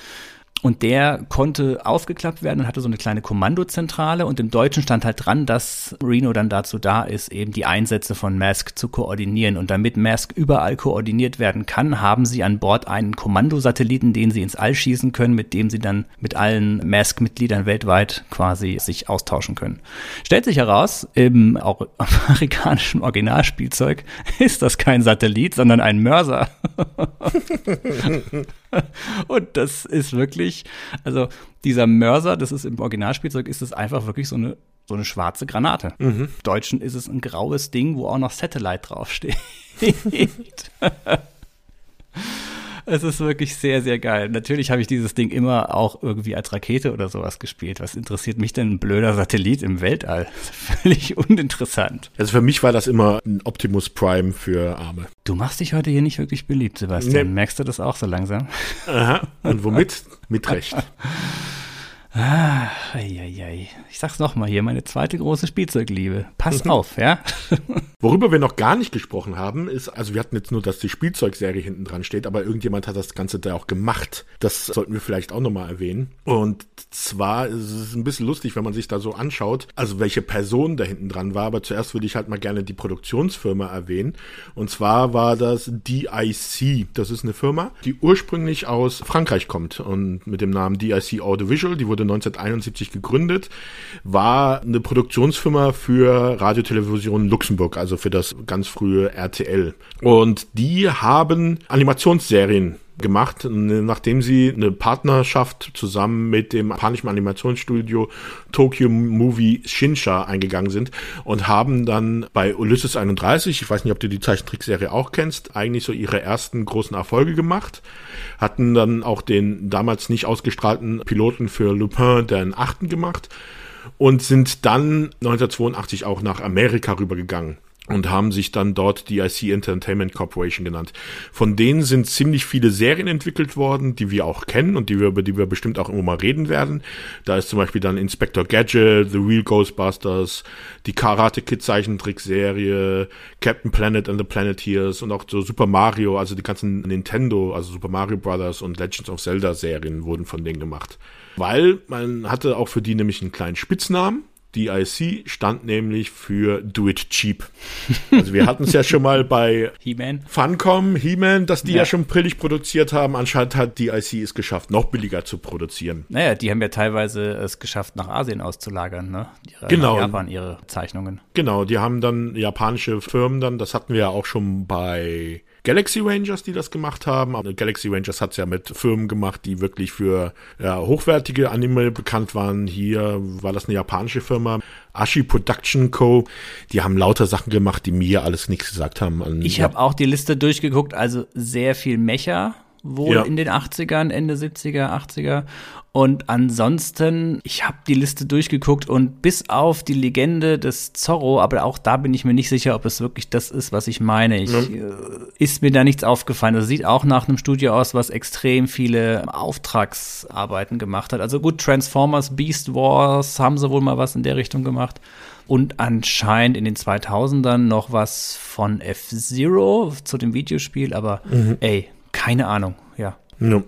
Und der konnte aufgeklappt werden und hatte so eine kleine Kommandozentrale. Und im Deutschen stand halt dran, dass Reno dann dazu da ist, eben die Einsätze von Mask zu koordinieren. Und damit Mask überall koordiniert werden kann, haben sie an Bord einen Kommandosatelliten, den sie ins All schießen können, mit dem sie dann mit allen Mask-Mitgliedern weltweit quasi sich austauschen können. Stellt sich heraus, im amerikanischen Originalspielzeug ist das kein Satellit, sondern ein Mörser. und das ist wirklich, also dieser Mörser, das ist im Originalspielzeug, ist es einfach wirklich so eine, so eine schwarze Granate. Mhm. Im Deutschen ist es ein graues Ding, wo auch noch Satellite draufsteht. Es ist wirklich sehr, sehr geil. Natürlich habe ich dieses Ding immer auch irgendwie als Rakete oder sowas gespielt. Was interessiert mich denn ein blöder Satellit im Weltall? Völlig uninteressant. Also für mich war das immer ein Optimus Prime für Arme. Du machst dich heute hier nicht wirklich beliebt, Sebastian. Nee. Merkst du das auch so langsam? Aha. Und womit? Mit Recht. Ah, ei, ei. Ich sag's nochmal hier, meine zweite große Spielzeugliebe. Pass auf, ja? Worüber wir noch gar nicht gesprochen haben, ist, also wir hatten jetzt nur, dass die Spielzeugserie hinten dran steht, aber irgendjemand hat das Ganze da auch gemacht. Das sollten wir vielleicht auch nochmal erwähnen. Und zwar ist es ein bisschen lustig, wenn man sich da so anschaut, also welche Person da hinten dran war, aber zuerst würde ich halt mal gerne die Produktionsfirma erwähnen. Und zwar war das DIC. Das ist eine Firma, die ursprünglich aus Frankreich kommt und mit dem Namen DIC Audiovisual, die wurde 1971 gegründet, war eine Produktionsfirma für Radiotelevision Luxemburg, also für das ganz frühe RTL. Und die haben Animationsserien gemacht, nachdem sie eine Partnerschaft zusammen mit dem japanischen Animationsstudio Tokyo Movie Shinsha eingegangen sind und haben dann bei Ulysses 31, ich weiß nicht, ob du die Zeichentrickserie auch kennst, eigentlich so ihre ersten großen Erfolge gemacht, hatten dann auch den damals nicht ausgestrahlten Piloten für Lupin den achten gemacht und sind dann 1982 auch nach Amerika rübergegangen und haben sich dann dort DIC Entertainment Corporation genannt. Von denen sind ziemlich viele Serien entwickelt worden, die wir auch kennen und die wir, über die wir bestimmt auch immer mal reden werden. Da ist zum Beispiel dann Inspector Gadget, The Real Ghostbusters, die Karate Kid Zeichentrickserie, Captain Planet and the Planeteers und auch so Super Mario, also die ganzen Nintendo, also Super Mario Brothers und Legends of Zelda Serien wurden von denen gemacht. Weil man hatte auch für die nämlich einen kleinen Spitznamen DIC stand nämlich für Do It Cheap. Also wir hatten es ja schon mal bei He-Man. Funcom, He-Man, dass die ja. Ja. schon billig produziert haben. Anscheinend hat DIC es geschafft, noch billiger zu produzieren. Naja, die haben ja teilweise es geschafft, nach Asien auszulagern, ne? Ihre, Genau. Japan ihre Zeichnungen. Genau, die haben dann japanische Firmen dann, das hatten wir ja auch schon bei Galaxy Rangers, die das gemacht haben. Aber Galaxy Rangers hat's ja mit Firmen gemacht, die wirklich für ja, hochwertige Anime bekannt waren. Hier war das eine japanische Firma, Ashi Production Co. Die haben lauter Sachen gemacht, die mir alles nichts gesagt haben. Ich habe auch die Liste durchgeguckt, also sehr viel Mecha wohl Ja. in den 80ern, Ende 70er, 80er. Und ansonsten, ich habe die Liste durchgeguckt und bis auf die Legende des Zorro, aber auch da bin ich mir nicht sicher, ob es wirklich das ist, was ich meine. Ich, äh, ist mir da nichts aufgefallen. Das sieht auch nach einem Studio aus, was extrem viele Auftragsarbeiten gemacht hat. Also gut, Transformers, Beast Wars haben sie wohl mal was in der Richtung gemacht. Und anscheinend in den 2000ern noch was von F-Zero zu dem Videospiel, aber ey, keine Ahnung, ja. Ja.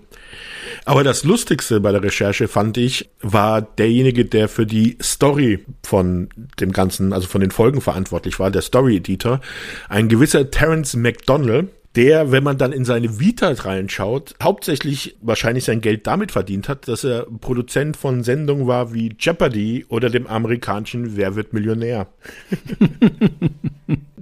Aber das Lustigste bei der Recherche fand ich, war derjenige, der für die Story von dem Ganzen, also von den Folgen verantwortlich war, der Story-Editor, ein gewisser Terence McDonald, der, wenn man dann in seine Vita reinschaut, hauptsächlich wahrscheinlich sein Geld damit verdient hat, dass er Produzent von Sendungen war wie Jeopardy oder dem amerikanischen Wer wird Millionär.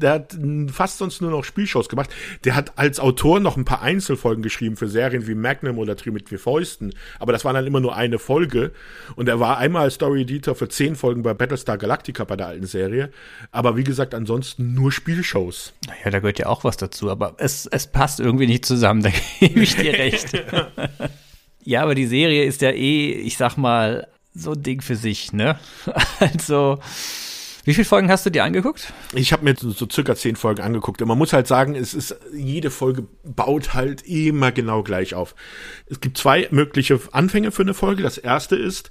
der hat fast sonst nur noch Spielshows gemacht. Der hat als Autor noch ein paar Einzelfolgen geschrieben für Serien wie Magnum oder Tri mit vier Fäusten. Aber das war dann immer nur eine Folge. Und er war einmal Story Editor für zehn Folgen bei Battlestar Galactica bei der alten Serie. Aber wie gesagt, ansonsten nur Spielshows. Naja, da gehört ja auch was dazu, aber es, es passt irgendwie nicht zusammen, da gebe ich dir recht. ja, aber die Serie ist ja eh, ich sag mal, so ein Ding für sich, ne? Also, wie viele Folgen hast du dir angeguckt? Ich habe mir so, circa zehn Folgen angeguckt. Und man muss halt sagen, es ist, jede Folge baut halt immer genau gleich auf. Es gibt zwei mögliche Anfänge für eine Folge. Das erste ist,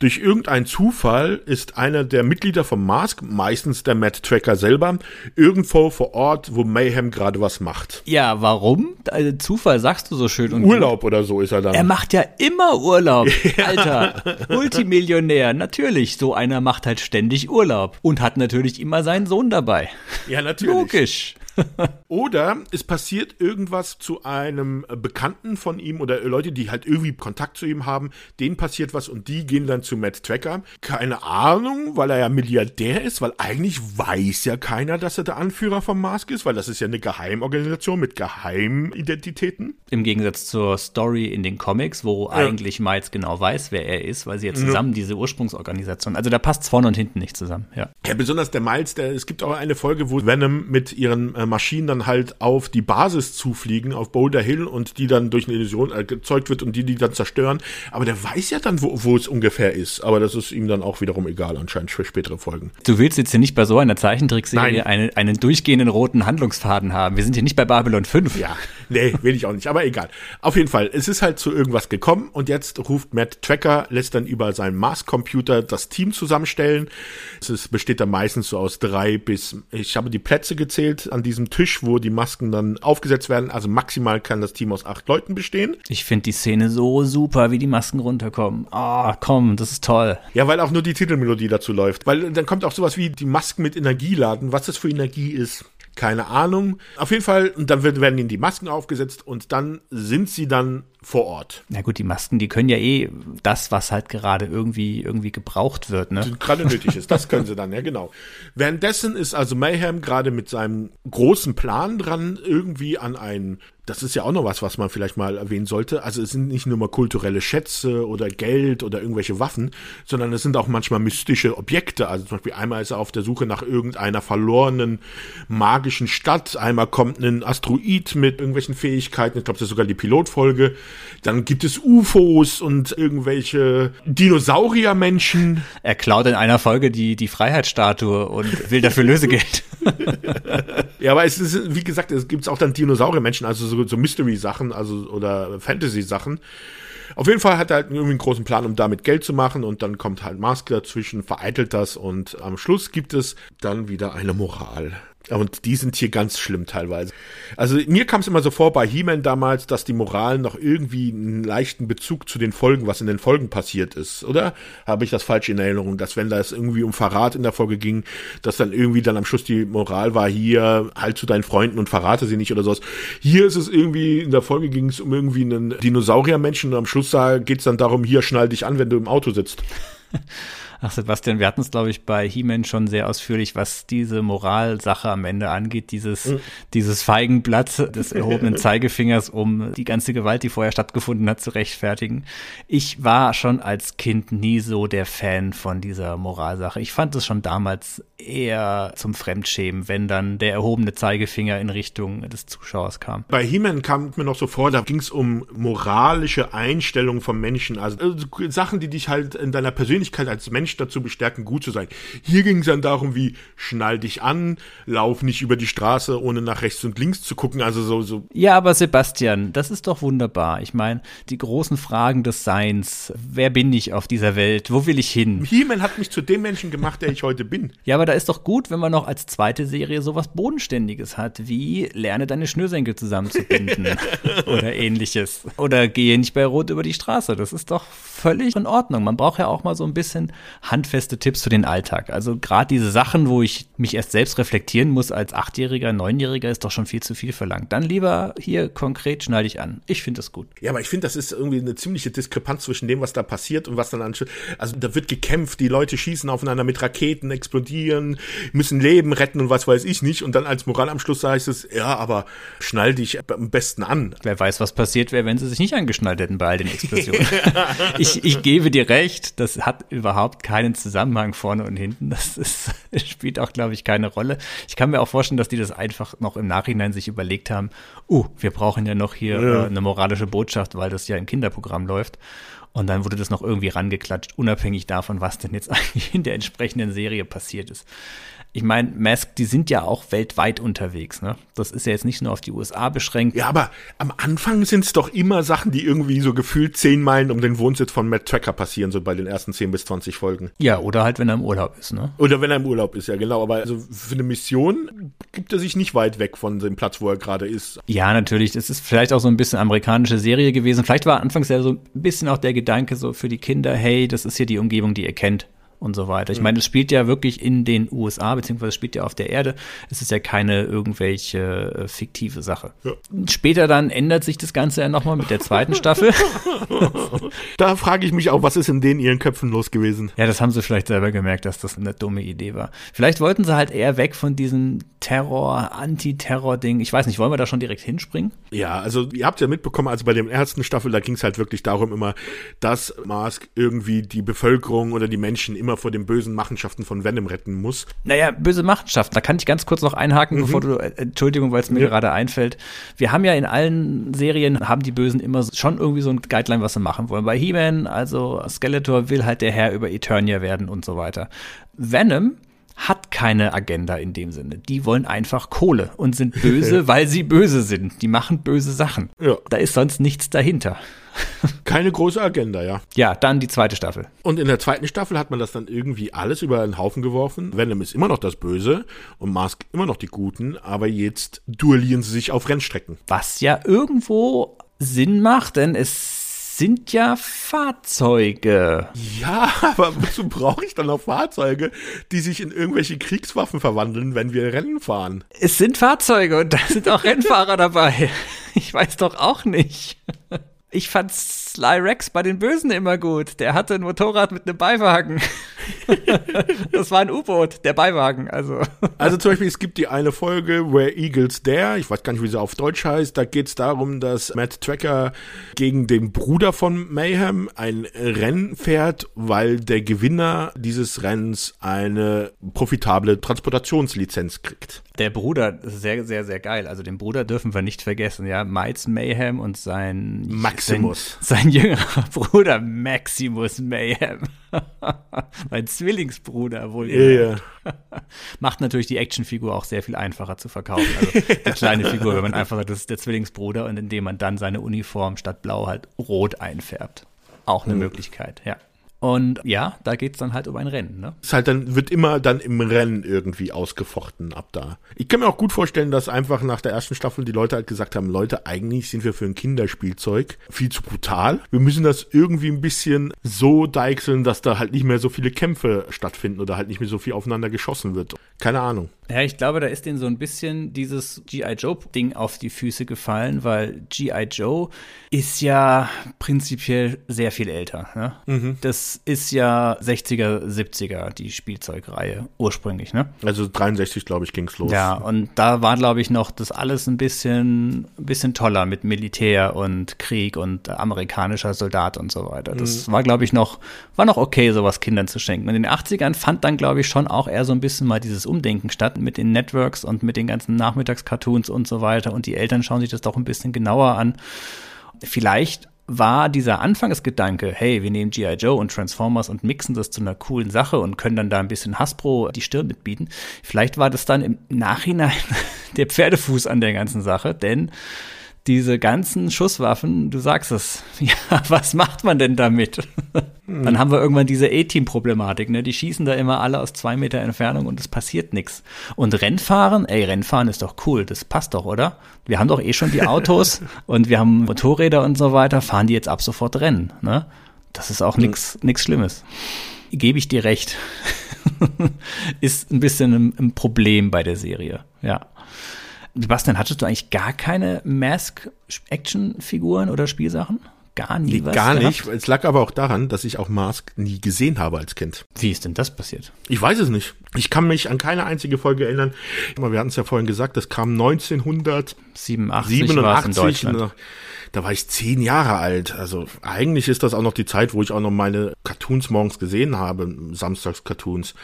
durch irgendeinen Zufall ist einer der Mitglieder vom Mask, meistens der Matt Tracker selber, irgendwo vor Ort, wo Mayhem gerade was macht. Ja, warum? Also, Zufall sagst du so schön. Und Urlaub oder so ist er dann. Er macht ja immer Urlaub, Alter. Multimillionär, natürlich. So einer macht halt ständig Urlaub und hat natürlich immer seinen Sohn dabei. ja, natürlich. Logisch. Oder es passiert irgendwas zu einem Bekannten von ihm oder Leute, die halt irgendwie Kontakt zu ihm haben, denen passiert was und die gehen dann zu Matt Tracker. Keine Ahnung, weil er ja Milliardär ist, weil eigentlich weiß ja keiner, dass er der Anführer vom Mask ist, weil das ist ja eine Geheimorganisation mit Geheimidentitäten. Im Gegensatz zur Story in den Comics, wo eigentlich Miles genau weiß, wer er ist, weil sie ja zusammen diese Ursprungsorganisation. Also da passt vorne und hinten nicht zusammen, ja. Ja, besonders der Miles, der, es gibt auch eine Folge, wo Venom mit ihren äh, Maschinen dann halt auf die Basis zufliegen, auf Boulder Hill und die dann durch eine Illusion äh, gezeugt wird und die die dann zerstören. Aber der weiß ja dann, wo, wo es ungefähr ist. Aber das ist ihm dann auch wiederum egal, anscheinend für spätere Folgen. Du willst jetzt hier nicht bei so einer Zeichentrickserie Nein. eine, einen durchgehenden roten Handlungsfaden haben. Wir sind hier nicht bei Babylon 5. Ja, nee, will ich auch nicht, aber egal. Auf jeden Fall, es ist halt zu irgendwas gekommen und jetzt ruft Matt Tracker, lässt dann über seinen Mars-Computer das Team zusammenstellen. Es besteht dann meistens so aus drei bis, ich habe die Plätze gezählt an diesem Tisch, wo die Masken dann aufgesetzt werden. Also maximal kann das Team aus acht Leuten bestehen. Ich finde die Szene so super, wie die Masken runterkommen. Ah, komm, das ist toll. Ja, weil auch nur die Titelmelodie dazu läuft. Weil dann kommt auch sowas wie die Masken mit Energie laden. Was das für Energie ist, keine Ahnung. Auf jeden Fall, und dann werden ihnen die Masken aufgesetzt und dann sind sie dann vor Ort. Na gut, die Masken, die können ja eh das, was halt gerade irgendwie, irgendwie gebraucht wird, ne? gerade nötig ist. Das können sie dann, ja genau. Währenddessen ist also Mayhem gerade mit seinem großen Plan dran, irgendwie an einen, das ist ja auch noch was, was man vielleicht mal erwähnen sollte. Also es sind nicht nur mal kulturelle Schätze oder Geld oder irgendwelche Waffen, sondern es sind auch manchmal mystische Objekte. Also zum Beispiel einmal ist er auf der Suche nach irgendeiner verlorenen magischen Stadt, einmal kommt ein Asteroid mit irgendwelchen Fähigkeiten, ich glaube, das ist sogar die Pilotfolge. Dann gibt es UFOs und irgendwelche Dinosauriermenschen. Er klaut in einer Folge die, die Freiheitsstatue und will dafür Lösegeld. Ja, aber es ist, wie gesagt, es gibt auch dann Dinosauriermenschen, also so, so Mystery-Sachen, also oder Fantasy-Sachen. Auf jeden Fall hat er halt irgendwie einen großen Plan, um damit Geld zu machen und dann kommt halt Mask dazwischen, vereitelt das und am Schluss gibt es dann wieder eine Moral. Und die sind hier ganz schlimm teilweise. Also mir kam es immer so vor bei He-Man damals, dass die Moral noch irgendwie einen leichten Bezug zu den Folgen, was in den Folgen passiert ist, oder? Habe ich das falsch in Erinnerung, dass wenn das irgendwie um Verrat in der Folge ging, dass dann irgendwie dann am Schluss die Moral war, hier halt zu deinen Freunden und verrate sie nicht oder sowas. Hier ist es irgendwie, in der Folge ging es um irgendwie einen Dinosauriermenschen und am Schluss geht es dann darum, hier schnall dich an, wenn du im Auto sitzt. Ach Sebastian, wir hatten es, glaube ich, bei He-Man schon sehr ausführlich, was diese Moralsache am Ende angeht, dieses, mhm. dieses Feigenblatt des erhobenen Zeigefingers, um die ganze Gewalt, die vorher stattgefunden hat, zu rechtfertigen. Ich war schon als Kind nie so der Fan von dieser Moralsache. Ich fand es schon damals eher zum Fremdschämen, wenn dann der erhobene Zeigefinger in Richtung des Zuschauers kam. Bei He-Man kam mir noch so vor, da ging es um moralische Einstellungen von Menschen, also äh, Sachen, die dich halt in deiner Persönlichkeit als Mensch dazu bestärken, gut zu sein. Hier ging es dann darum, wie schnall dich an, lauf nicht über die Straße, ohne nach rechts und links zu gucken, also so, so. Ja, aber Sebastian, das ist doch wunderbar. Ich meine, die großen Fragen des Seins, wer bin ich auf dieser Welt, wo will ich hin? He-Man hat mich zu dem Menschen gemacht, der ich heute bin. Ja, aber da ist doch gut, wenn man noch als zweite Serie sowas Bodenständiges hat, wie lerne deine Schnürsenkel zusammenzubinden oder ähnliches. Oder gehe nicht bei Rot über die Straße. Das ist doch völlig in Ordnung. Man braucht ja auch mal so ein bisschen handfeste Tipps für den Alltag. Also gerade diese Sachen, wo ich mich erst selbst reflektieren muss als Achtjähriger, Neunjähriger, ist doch schon viel zu viel verlangt. Dann lieber hier konkret schneide ich an. Ich finde das gut. Ja, aber ich finde, das ist irgendwie eine ziemliche Diskrepanz zwischen dem, was da passiert und was dann an. Also da wird gekämpft, die Leute schießen aufeinander mit Raketen, explodieren müssen Leben retten und was weiß ich nicht. Und dann als Moral am Schluss heißt es, ja, aber schnall dich am besten an. Wer weiß, was passiert wäre, wenn sie sich nicht angeschnallt hätten bei all den Explosionen. ich, ich gebe dir recht, das hat überhaupt keinen Zusammenhang vorne und hinten. Das ist, spielt auch, glaube ich, keine Rolle. Ich kann mir auch vorstellen, dass die das einfach noch im Nachhinein sich überlegt haben, uh, wir brauchen ja noch hier ja. Äh, eine moralische Botschaft, weil das ja im Kinderprogramm läuft. Und dann wurde das noch irgendwie rangeklatscht, unabhängig davon, was denn jetzt eigentlich in der entsprechenden Serie passiert ist ich meine, Mask, die sind ja auch weltweit unterwegs, ne? Das ist ja jetzt nicht nur auf die USA beschränkt. Ja, aber am Anfang sind es doch immer Sachen, die irgendwie so gefühlt zehn Meilen um den Wohnsitz von Matt Tracker passieren, so bei den ersten zehn bis zwanzig Folgen. Ja, oder halt, wenn er im Urlaub ist, ne? Oder wenn er im Urlaub ist, ja, genau. Aber also für eine Mission gibt er sich nicht weit weg von dem Platz, wo er gerade ist. Ja, natürlich. Das ist vielleicht auch so ein bisschen amerikanische Serie gewesen. Vielleicht war anfangs ja so ein bisschen auch der Gedanke so für die Kinder, hey, das ist hier die Umgebung, die ihr kennt und so weiter. Ich mhm. meine, es spielt ja wirklich in den USA, beziehungsweise es spielt ja auf der Erde. Es ist ja keine irgendwelche äh, fiktive Sache. Ja. Später dann ändert sich das Ganze ja nochmal mit der zweiten Staffel. da frage ich mich auch, was ist in denen ihren Köpfen los gewesen? Ja, das haben sie vielleicht selber gemerkt, dass das eine dumme Idee war. Vielleicht wollten sie halt eher weg von diesem Terror, Anti-Terror-Ding. Ich weiß nicht, wollen wir da schon direkt hinspringen? Ja, also ihr habt ja mitbekommen, also bei der ersten Staffel, da ging es halt wirklich darum immer, dass Mask irgendwie die Bevölkerung oder die Menschen immer immer vor den bösen Machenschaften von Venom retten muss. Naja, böse Machenschaften, da kann ich ganz kurz noch einhaken, mhm. bevor du, äh, Entschuldigung, weil es mir ja. gerade einfällt. Wir haben ja in allen Serien, haben die Bösen immer schon irgendwie so ein Guideline, was sie machen wollen. Bei He-Man, also Skeletor will halt der Herr über Eternia werden und so weiter. Venom hat keine Agenda in dem Sinne. Die wollen einfach Kohle und sind böse, weil sie böse sind. Die machen böse Sachen. Ja. Da ist sonst nichts dahinter. Keine große Agenda, ja. Ja, dann die zweite Staffel. Und in der zweiten Staffel hat man das dann irgendwie alles über einen Haufen geworfen. Venom ist immer noch das Böse und Mask immer noch die Guten, aber jetzt duellieren sie sich auf Rennstrecken. Was ja irgendwo Sinn macht, denn es sind ja Fahrzeuge. Ja, aber wozu brauche ich dann noch Fahrzeuge, die sich in irgendwelche Kriegswaffen verwandeln, wenn wir Rennen fahren? Es sind Fahrzeuge und da sind auch Rennfahrer dabei. Ich weiß doch auch nicht. Ich fand Sly Rex bei den Bösen immer gut. Der hatte ein Motorrad mit einem Beiwagen. das war ein U-Boot, der Beiwagen, also. Also zum Beispiel, es gibt die eine Folge, Where Eagles Dare, ich weiß gar nicht, wie sie auf Deutsch heißt, da geht es darum, dass Matt Tracker gegen den Bruder von Mayhem ein Rennen fährt, weil der Gewinner dieses Rennens eine profitable Transportationslizenz kriegt. Der Bruder, sehr, sehr, sehr geil. Also den Bruder dürfen wir nicht vergessen, ja. Miles Mayhem und sein Maximus. Sein, sein jüngerer Bruder Maximus Mayhem. mein Zwillingsbruder wohl. Ja. Macht natürlich die Actionfigur auch sehr viel einfacher zu verkaufen. Also die kleine Figur, wenn man einfach sagt, das ist der Zwillingsbruder und indem man dann seine Uniform statt blau halt rot einfärbt. Auch eine mhm. Möglichkeit, ja. Und ja, da geht's dann halt um ein Rennen. Ne? Ist halt dann, wird immer dann im Rennen irgendwie ausgefochten ab da. Ich kann mir auch gut vorstellen, dass einfach nach der ersten Staffel die Leute halt gesagt haben, Leute, eigentlich sind wir für ein Kinderspielzeug viel zu brutal. Wir müssen das irgendwie ein bisschen so deichseln, dass da halt nicht mehr so viele Kämpfe stattfinden oder halt nicht mehr so viel aufeinander geschossen wird. Keine Ahnung. Ja, ich glaube, da ist denen so ein bisschen dieses G.I. Joe-Ding auf die Füße gefallen, weil G.I. Joe ist ja prinzipiell sehr viel älter. Ne? Mhm. Das ist ja 60er, 70er, die Spielzeugreihe ursprünglich. Ne? Also 63, glaube ich, ging's los. Ja, und da war, glaube ich, noch das alles ein bisschen, ein bisschen toller mit Militär und Krieg und amerikanischer Soldat und so weiter. Das mhm. war, glaube ich, noch, war noch okay, sowas Kindern zu schenken. Und in den 80ern fand dann, glaube ich, schon auch eher so ein bisschen mal dieses Umdenken statt mit den Networks und mit den ganzen Nachmittagscartoons und so weiter. Und die Eltern schauen sich das doch ein bisschen genauer an. Vielleicht war dieser Anfangsgedanke, hey, wir nehmen G.I. Joe und Transformers und mixen das zu einer coolen Sache und können dann da ein bisschen Hasbro die Stirn mitbieten. Vielleicht war das dann im Nachhinein der Pferdefuß an der ganzen Sache, denn diese ganzen Schusswaffen, du sagst es, ja, was macht man denn damit? Hm. Dann haben wir irgendwann diese A-Team-Problematik, ne? Die schießen da immer alle aus zwei Meter Entfernung und es passiert nichts. Und Rennfahren, ey, Rennfahren ist doch cool, das passt doch, oder? Wir haben doch eh schon die Autos und wir haben Motorräder und so weiter, fahren die jetzt ab sofort Rennen, ne? Das ist auch nichts hm. nix Schlimmes. Gebe ich dir recht. ist ein bisschen ein, ein Problem bei der Serie, ja. Sebastian, hattest du eigentlich gar keine Mask-Action-Figuren oder Spielsachen? Gar nie nee, was Gar nicht. Es lag aber auch daran, dass ich auch Mask nie gesehen habe als Kind. Wie ist denn das passiert? Ich weiß es nicht. Ich kann mich an keine einzige Folge erinnern. Wir hatten es ja vorhin gesagt, das kam 1987 87 in Deutschland da war ich zehn Jahre alt. Also eigentlich ist das auch noch die Zeit, wo ich auch noch meine Cartoons morgens gesehen habe, Samstags-Cartoons.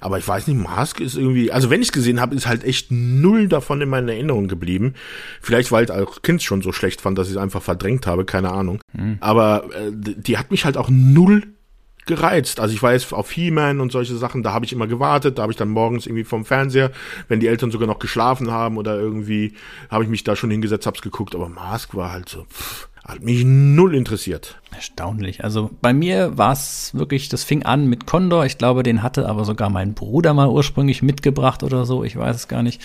Aber ich weiß nicht, Mask ist irgendwie, also wenn ich es gesehen habe, ist halt echt null davon in meiner Erinnerung geblieben. Vielleicht, weil ich auch Kind schon so schlecht fand, dass ich es einfach verdrängt habe, keine Ahnung. Aber äh, die hat mich halt auch null gereizt. Also ich weiß auf He-Man und solche Sachen, da habe ich immer gewartet, da habe ich dann morgens irgendwie vom Fernseher, wenn die Eltern sogar noch geschlafen haben oder irgendwie, habe ich mich da schon hingesetzt, hab's geguckt, aber Mask war halt so, pff, hat mich null interessiert. Erstaunlich. Also bei mir war es wirklich, das fing an mit Condor. Ich glaube, den hatte aber sogar mein Bruder mal ursprünglich mitgebracht oder so. Ich weiß es gar nicht.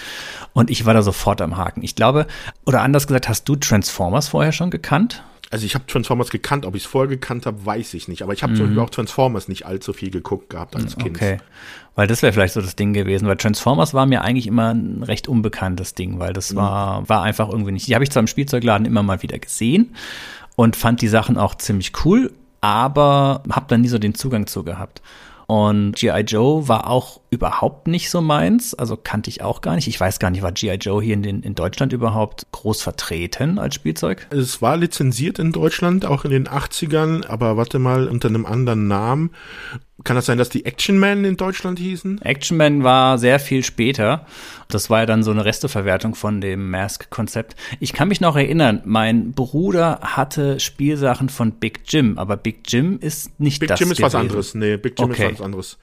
Und ich war da sofort am Haken. Ich glaube, oder anders gesagt, hast du Transformers vorher schon gekannt? Also ich habe Transformers gekannt, ob ich es vorher gekannt habe, weiß ich nicht. Aber ich habe mhm. zum Beispiel auch Transformers nicht allzu viel geguckt gehabt als Kind. Okay. Weil das wäre vielleicht so das Ding gewesen, weil Transformers war mir eigentlich immer ein recht unbekanntes Ding, weil das mhm. war, war einfach irgendwie nicht. Die habe ich zwar im Spielzeugladen immer mal wieder gesehen und fand die Sachen auch ziemlich cool, aber habe dann nie so den Zugang zu gehabt. Und G.I. Joe war auch überhaupt nicht so meins, also kannte ich auch gar nicht. Ich weiß gar nicht, war G.I. Joe hier in, den, in Deutschland überhaupt groß vertreten als Spielzeug? Es war lizenziert in Deutschland, auch in den 80ern, aber warte mal, unter einem anderen Namen. Kann das sein, dass die Action Man in Deutschland hießen? Action Man war sehr viel später. Das war ja dann so eine Resteverwertung von dem Mask-Konzept. Ich kann mich noch erinnern, mein Bruder hatte Spielsachen von Big Jim, aber Big Jim ist nicht Big das Jim ist gewesen. was anderes. Nee, Big Jim okay. ist was anderes.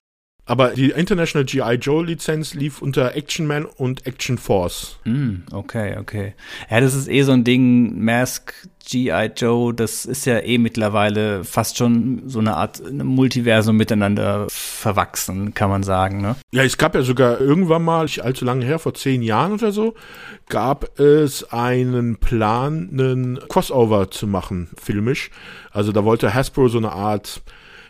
Aber die International G.I. Joe Lizenz lief unter Action Man und Action Force. Mm, okay, okay. Ja, das ist eh so ein Ding, Mask, G.I. Joe, das ist ja eh mittlerweile fast schon so eine Art Multiversum miteinander verwachsen, kann man sagen, ne? Ja, es gab ja sogar irgendwann mal, nicht allzu lange her, vor zehn Jahren oder so, gab es einen Plan, einen Crossover zu machen, filmisch. Also da wollte Hasbro so eine Art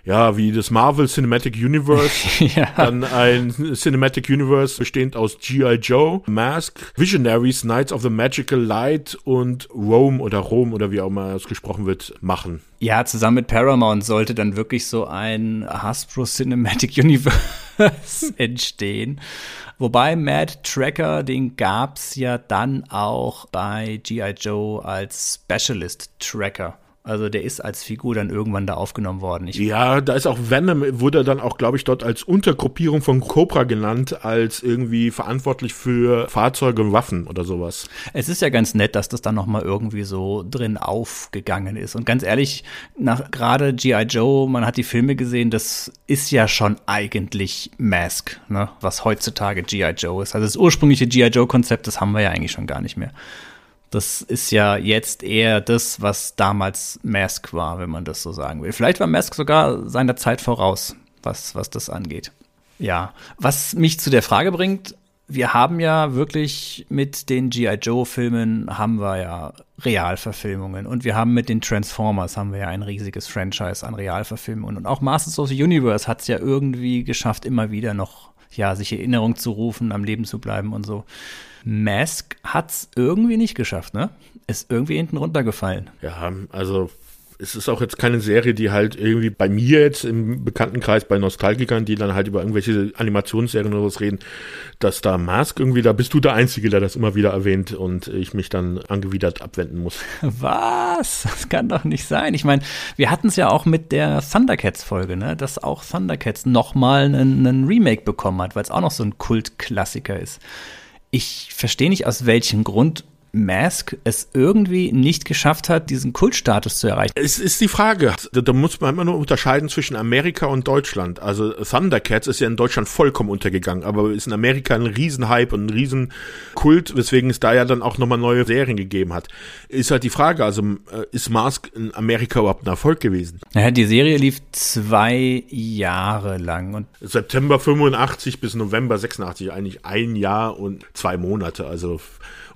ja, wie das Marvel Cinematic Universe, ja. dann ein Cinematic Universe bestehend aus G.I. Joe, Mask, Visionaries, Knights of the Magical Light und Rome oder Rom oder wie auch immer es gesprochen wird, machen. Ja, zusammen mit Paramount sollte dann wirklich so ein Hasbro Cinematic Universe entstehen. Wobei Mad Tracker, den gab's ja dann auch bei G.I. Joe als Specialist Tracker. Also der ist als Figur dann irgendwann da aufgenommen worden. Ich ja, da ist auch Venom, wurde dann auch, glaube ich, dort als Untergruppierung von Cobra genannt, als irgendwie verantwortlich für Fahrzeuge und Waffen oder sowas. Es ist ja ganz nett, dass das dann nochmal irgendwie so drin aufgegangen ist. Und ganz ehrlich, nach gerade G.I. Joe, man hat die Filme gesehen, das ist ja schon eigentlich Mask, ne? was heutzutage G.I. Joe ist. Also das ursprüngliche G.I. Joe-Konzept, das haben wir ja eigentlich schon gar nicht mehr. Das ist ja jetzt eher das, was damals Mask war, wenn man das so sagen will. Vielleicht war Mask sogar seiner Zeit voraus, was, was das angeht. Ja, was mich zu der Frage bringt, wir haben ja wirklich mit den G.I. Joe-Filmen haben wir ja Realverfilmungen und wir haben mit den Transformers haben wir ja ein riesiges Franchise an Realverfilmungen und auch Masters of the Universe hat es ja irgendwie geschafft, immer wieder noch ja sich Erinnerung zu rufen, am Leben zu bleiben und so. Mask hat's irgendwie nicht geschafft, ne? Ist irgendwie hinten runtergefallen. Ja, also es ist auch jetzt keine Serie, die halt irgendwie bei mir jetzt im Bekanntenkreis bei Nostalgikern, die dann halt über irgendwelche Animationsserien oder was reden, dass da Mask irgendwie, da bist du der Einzige, der das immer wieder erwähnt und ich mich dann angewidert abwenden muss. Was? Das kann doch nicht sein. Ich meine, wir hatten es ja auch mit der Thundercats-Folge, ne? dass auch Thundercats nochmal einen, einen Remake bekommen hat, weil es auch noch so ein Kultklassiker ist. Ich verstehe nicht, aus welchem Grund Mask es irgendwie nicht geschafft hat, diesen Kultstatus zu erreichen. Es ist die Frage, da muss man immer nur unterscheiden zwischen Amerika und Deutschland. Also Thundercats ist ja in Deutschland vollkommen untergegangen, aber ist in Amerika ein Riesenhype und ein Riesenkult, weswegen es da ja dann auch nochmal neue Serien gegeben hat. Ist halt die Frage, also äh, ist Mask in Amerika überhaupt ein Erfolg gewesen? Naja, die Serie lief zwei Jahre lang. Und September 85 bis November 86, eigentlich ein Jahr und zwei Monate, also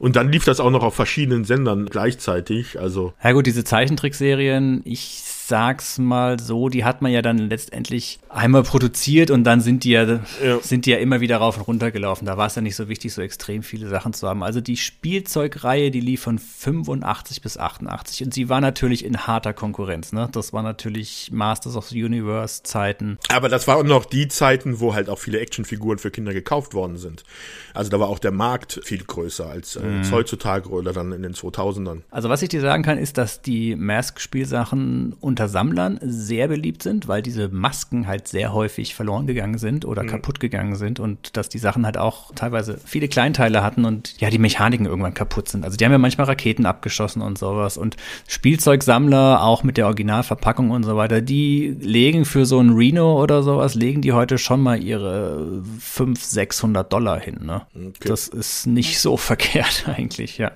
und dann lief das auch noch auf verschiedenen Sendern gleichzeitig. Also. Ja gut, diese Zeichentrickserien, ich sag's mal so, die hat man ja dann letztendlich einmal produziert und dann sind die ja, ja. sind die ja immer wieder rauf und runter gelaufen. Da war es ja nicht so wichtig, so extrem viele Sachen zu haben. Also die Spielzeugreihe, die lief von 85 bis 88 und sie war natürlich in harter Konkurrenz. Ne? Das war natürlich Masters of the Universe Zeiten. Aber das waren noch die Zeiten, wo halt auch viele Actionfiguren für Kinder gekauft worden sind. Also da war auch der Markt viel größer als, äh, mhm. heutzutage oder dann in den 2000ern. Also was ich dir sagen kann, ist, dass die Mask-Spielsachen unter Sammlern sehr beliebt sind, weil diese Masken halt sehr häufig verloren gegangen sind oder mhm. kaputt gegangen sind und dass die Sachen halt auch teilweise viele Kleinteile hatten und ja, die Mechaniken irgendwann kaputt sind. Also die haben ja manchmal Raketen abgeschossen und sowas und Spielzeugsammler auch mit der Originalverpackung und so weiter, die legen für so ein Reno oder sowas, legen die heute schon mal ihre 500, 600 Dollar hin, ne? Okay. Das ist nicht so verkehrt eigentlich, ja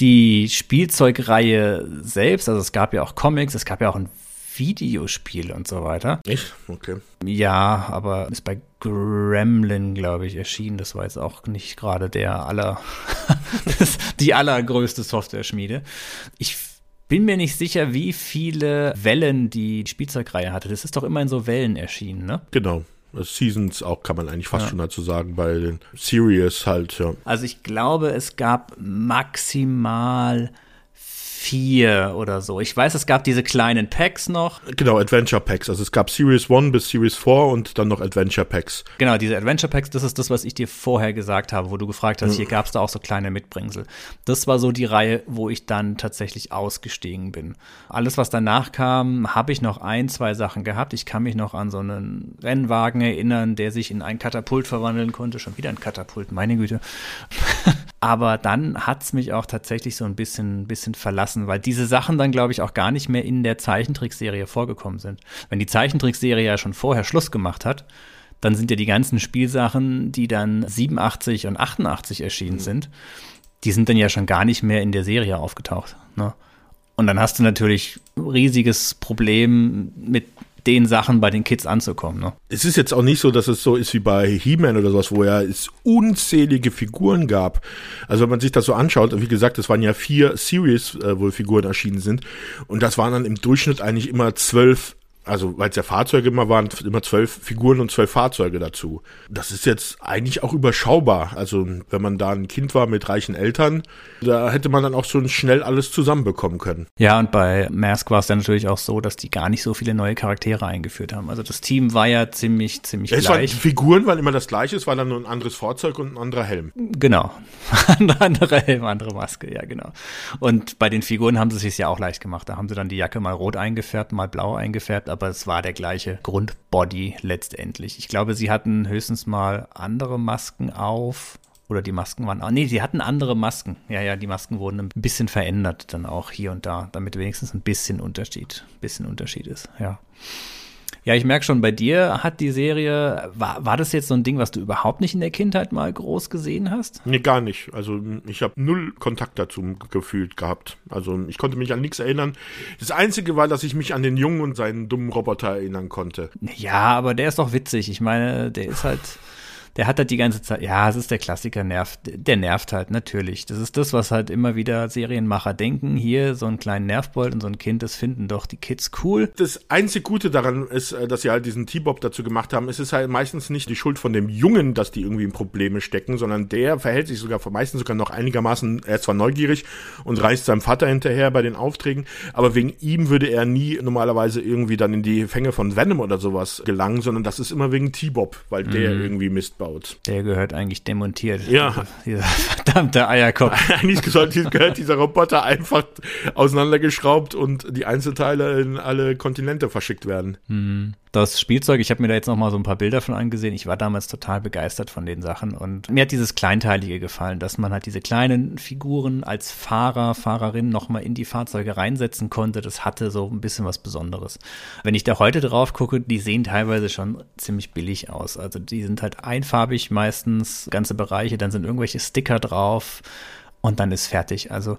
die Spielzeugreihe selbst, also es gab ja auch Comics, es gab ja auch ein Videospiel und so weiter. Echt? Okay. Ja, aber ist bei Gremlin, glaube ich, erschienen. Das war jetzt auch nicht gerade der aller, die allergrößte Software-Schmiede. Ich bin mir nicht sicher, wie viele Wellen die Spielzeugreihe hatte. Das ist doch immer in so Wellen erschienen, ne? Genau. Seasons auch, kann man eigentlich fast ja. schon dazu sagen, bei den Series halt, ja. Also ich glaube, es gab maximal vier oder so. Ich weiß, es gab diese kleinen Packs noch. Genau, Adventure Packs. Also es gab Series 1 bis Series 4 und dann noch Adventure Packs. Genau, diese Adventure Packs, das ist das, was ich dir vorher gesagt habe, wo du gefragt hast, mhm. hier gab es da auch so kleine Mitbringsel. Das war so die Reihe, wo ich dann tatsächlich ausgestiegen bin. Alles, was danach kam, habe ich noch ein, zwei Sachen gehabt. Ich kann mich noch an so einen Rennwagen erinnern, der sich in ein Katapult verwandeln konnte. Schon wieder ein Katapult, meine Güte. Aber dann hat es mich auch tatsächlich so ein bisschen, bisschen verlassen, weil diese Sachen dann, glaube ich, auch gar nicht mehr in der Zeichentrickserie vorgekommen sind. Wenn die Zeichentrickserie ja schon vorher Schluss gemacht hat, dann sind ja die ganzen Spielsachen, die dann 87 und 88 erschienen mhm. sind, die sind dann ja schon gar nicht mehr in der Serie aufgetaucht. Ne? Und dann hast du natürlich riesiges Problem mit den Sachen bei den Kids anzukommen. Ne? Es ist jetzt auch nicht so, dass es so ist wie bei He-Man oder sowas, wo ja es unzählige Figuren gab. Also wenn man sich das so anschaut, wie gesagt, es waren ja vier Series, äh, wo Figuren erschienen sind. Und das waren dann im Durchschnitt eigentlich immer zwölf also weil es ja Fahrzeuge immer waren, immer zwölf Figuren und zwölf Fahrzeuge dazu. Das ist jetzt eigentlich auch überschaubar. Also wenn man da ein Kind war mit reichen Eltern, da hätte man dann auch so schnell alles zusammenbekommen können. Ja, und bei Mask war es dann natürlich auch so, dass die gar nicht so viele neue Charaktere eingeführt haben. Also das Team war ja ziemlich, ziemlich ja, gleich. die Figuren waren immer das gleiche, es war dann nur ein anderes Fahrzeug und ein anderer Helm. Genau. andere Helm, andere Maske, ja genau. Und bei den Figuren haben sie es sich ja auch leicht gemacht. Da haben sie dann die Jacke mal rot eingefärbt, mal blau eingefärbt, aber es war der gleiche Grundbody letztendlich. Ich glaube, sie hatten höchstens mal andere Masken auf. Oder die Masken waren, nee, sie hatten andere Masken. Ja, ja, die Masken wurden ein bisschen verändert dann auch hier und da, damit wenigstens ein bisschen Unterschied, bisschen Unterschied ist, ja. Ja, ich merke schon, bei dir hat die Serie, war, war das jetzt so ein Ding, was du überhaupt nicht in der Kindheit mal groß gesehen hast? Nee, gar nicht. Also ich habe null Kontakt dazu gefühlt gehabt. Also ich konnte mich an nichts erinnern. Das Einzige war, dass ich mich an den Jungen und seinen dummen Roboter erinnern konnte. Ja, aber der ist doch witzig. Ich meine, der ist halt der hat halt die ganze Zeit, ja, es ist der Klassiker, nervt, der nervt halt, natürlich. Das ist das, was halt immer wieder Serienmacher denken. Hier, so einen kleinen Nervbold und so ein Kind, das finden doch die Kids cool. Das einzige Gute daran ist, äh, dass sie halt diesen T-Bob dazu gemacht haben. Es ist halt meistens nicht die Schuld von dem Jungen, dass die irgendwie in Probleme stecken, sondern der verhält sich sogar meistens sogar noch einigermaßen, er ist zwar neugierig und reist seinem Vater hinterher bei den Aufträgen, aber wegen ihm würde er nie normalerweise irgendwie dann in die Fänge von Venom oder sowas gelangen, sondern das ist immer wegen T-Bob, weil der mhm. irgendwie Mist baut gebaut. Der gehört eigentlich demontiert. Ja. Dieser verdammte Eierkopf. eigentlich gehört dieser Roboter einfach auseinandergeschraubt und die Einzelteile in alle Kontinente verschickt werden. Mhm das Spielzeug, ich habe mir da jetzt noch mal so ein paar Bilder von angesehen. Ich war damals total begeistert von den Sachen und mir hat dieses Kleinteilige gefallen, dass man halt diese kleinen Figuren als Fahrer, Fahrerin noch mal in die Fahrzeuge reinsetzen konnte. Das hatte so ein bisschen was Besonderes. Wenn ich da heute drauf gucke, die sehen teilweise schon ziemlich billig aus. Also die sind halt einfarbig meistens, ganze Bereiche, dann sind irgendwelche Sticker drauf und dann ist fertig. Also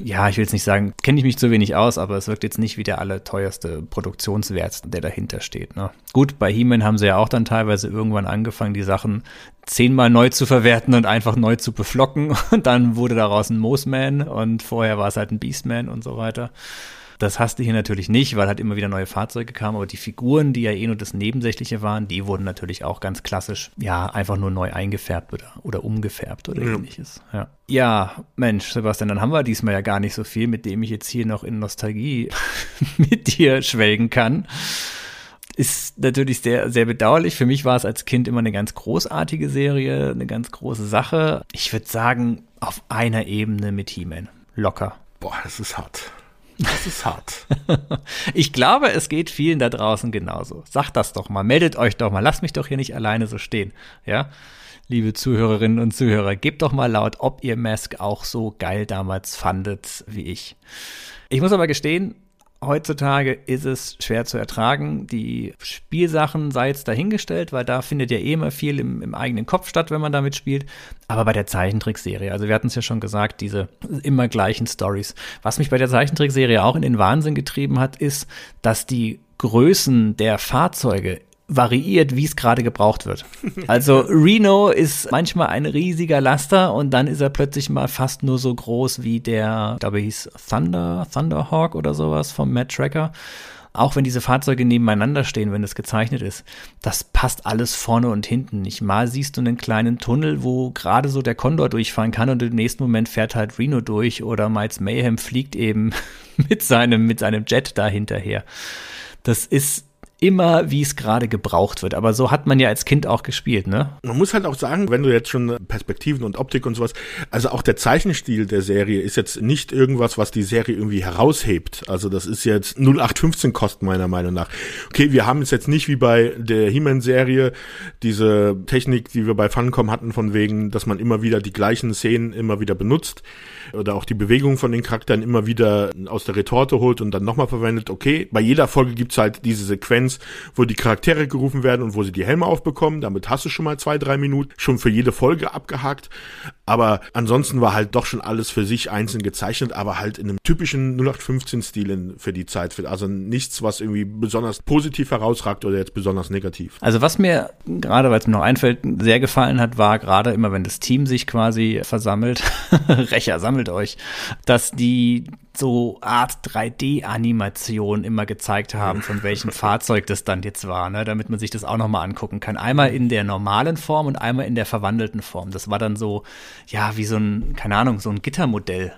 ja, ich will jetzt nicht sagen, kenne ich mich zu wenig aus, aber es wirkt jetzt nicht wie der allerteuerste Produktionswert, der dahinter steht. Ne? Gut, bei He-Man haben sie ja auch dann teilweise irgendwann angefangen, die Sachen zehnmal neu zu verwerten und einfach neu zu beflocken. Und dann wurde daraus ein Moosman und vorher war es halt ein Beastman und so weiter. Das hast du hier natürlich nicht, weil halt immer wieder neue Fahrzeuge kamen, aber die Figuren, die ja eh nur das Nebensächliche waren, die wurden natürlich auch ganz klassisch, ja, einfach nur neu eingefärbt oder, oder umgefärbt oder ja. ähnliches. Ja. ja, Mensch, Sebastian, dann haben wir diesmal ja gar nicht so viel, mit dem ich jetzt hier noch in Nostalgie mit dir schwelgen kann ist natürlich sehr, sehr bedauerlich. Für mich war es als Kind immer eine ganz großartige Serie, eine ganz große Sache. Ich würde sagen, auf einer Ebene mit He-Man. Locker. Boah, das ist hart. Das ist hart. ich glaube, es geht vielen da draußen genauso. Sagt das doch mal, meldet euch doch mal, lasst mich doch hier nicht alleine so stehen. Ja, liebe Zuhörerinnen und Zuhörer, gebt doch mal laut, ob ihr Mask auch so geil damals fandet wie ich. Ich muss aber gestehen, Heutzutage ist es schwer zu ertragen. Die Spielsachen sei jetzt dahingestellt, weil da findet ja eh immer viel im, im eigenen Kopf statt, wenn man damit spielt. Aber bei der Zeichentrickserie, also wir hatten es ja schon gesagt, diese immer gleichen Stories. Was mich bei der Zeichentrickserie auch in den Wahnsinn getrieben hat, ist, dass die Größen der Fahrzeuge variiert, wie es gerade gebraucht wird. Also Reno ist manchmal ein riesiger Laster und dann ist er plötzlich mal fast nur so groß wie der, ich glaube, hieß Thunder, Thunderhawk oder sowas vom Matt Tracker. Auch wenn diese Fahrzeuge nebeneinander stehen, wenn es gezeichnet ist, das passt alles vorne und hinten nicht. Mal siehst du einen kleinen Tunnel, wo gerade so der Condor durchfahren kann und im nächsten Moment fährt halt Reno durch oder Miles Mayhem fliegt eben mit seinem, mit seinem Jet da hinterher. Das ist immer, wie es gerade gebraucht wird. Aber so hat man ja als Kind auch gespielt, ne? Man muss halt auch sagen, wenn du jetzt schon Perspektiven und Optik und sowas, also auch der Zeichenstil der Serie ist jetzt nicht irgendwas, was die Serie irgendwie heraushebt. Also das ist jetzt 0815 Kosten meiner Meinung nach. Okay, wir haben es jetzt nicht wie bei der He-Man-Serie diese Technik, die wir bei Funcom hatten, von wegen, dass man immer wieder die gleichen Szenen immer wieder benutzt oder auch die Bewegung von den Charakteren immer wieder aus der Retorte holt und dann nochmal verwendet. Okay, bei jeder Folge gibt's halt diese Sequenz, wo die Charaktere gerufen werden und wo sie die Helme aufbekommen. Damit hast du schon mal zwei, drei Minuten schon für jede Folge abgehakt. Aber ansonsten war halt doch schon alles für sich einzeln gezeichnet, aber halt in einem typischen 0815-Stil für die Zeit. Also nichts, was irgendwie besonders positiv herausragt oder jetzt besonders negativ. Also was mir gerade, weil es mir noch einfällt, sehr gefallen hat, war gerade immer, wenn das Team sich quasi versammelt, Rächer sammelt euch, dass die so Art 3D-Animation immer gezeigt haben, von welchem Fahrzeug das dann jetzt war, ne, damit man sich das auch nochmal angucken kann. Einmal in der normalen Form und einmal in der verwandelten Form. Das war dann so, ja, wie so ein, keine Ahnung, so ein Gittermodell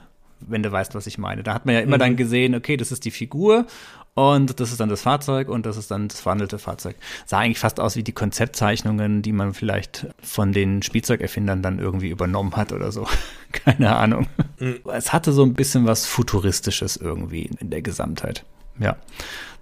wenn du weißt, was ich meine. Da hat man ja immer mhm. dann gesehen, okay, das ist die Figur und das ist dann das Fahrzeug und das ist dann das verwandelte Fahrzeug. Sah eigentlich fast aus wie die Konzeptzeichnungen, die man vielleicht von den Spielzeugerfindern dann irgendwie übernommen hat oder so. Keine Ahnung. Mhm. Es hatte so ein bisschen was Futuristisches irgendwie in der Gesamtheit. Ja.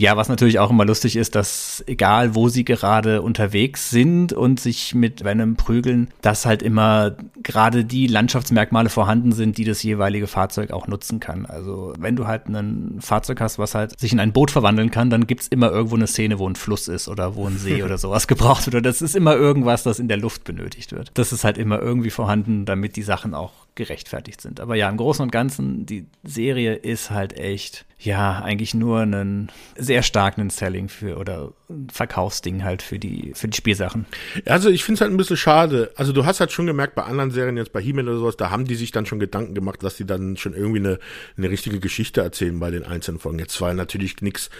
Ja, was natürlich auch immer lustig ist, dass egal wo sie gerade unterwegs sind und sich mit Venom prügeln, dass halt immer gerade die Landschaftsmerkmale vorhanden sind, die das jeweilige Fahrzeug auch nutzen kann. Also wenn du halt ein Fahrzeug hast, was halt sich in ein Boot verwandeln kann, dann gibt's immer irgendwo eine Szene, wo ein Fluss ist oder wo ein See oder sowas gebraucht wird. Oder das ist immer irgendwas, das in der Luft benötigt wird. Das ist halt immer irgendwie vorhanden, damit die Sachen auch gerechtfertigt sind. Aber ja, im Großen und Ganzen, die Serie ist halt echt, ja, eigentlich nur einen sehr starken Selling für oder Verkaufsding halt für die, für die Spielsachen. Also ich finde es halt ein bisschen schade. Also du hast halt schon gemerkt, bei anderen Serien, jetzt bei He-Man oder sowas, da haben die sich dann schon Gedanken gemacht, dass die dann schon irgendwie eine, eine richtige Geschichte erzählen bei den einzelnen Folgen. Jetzt war natürlich nichts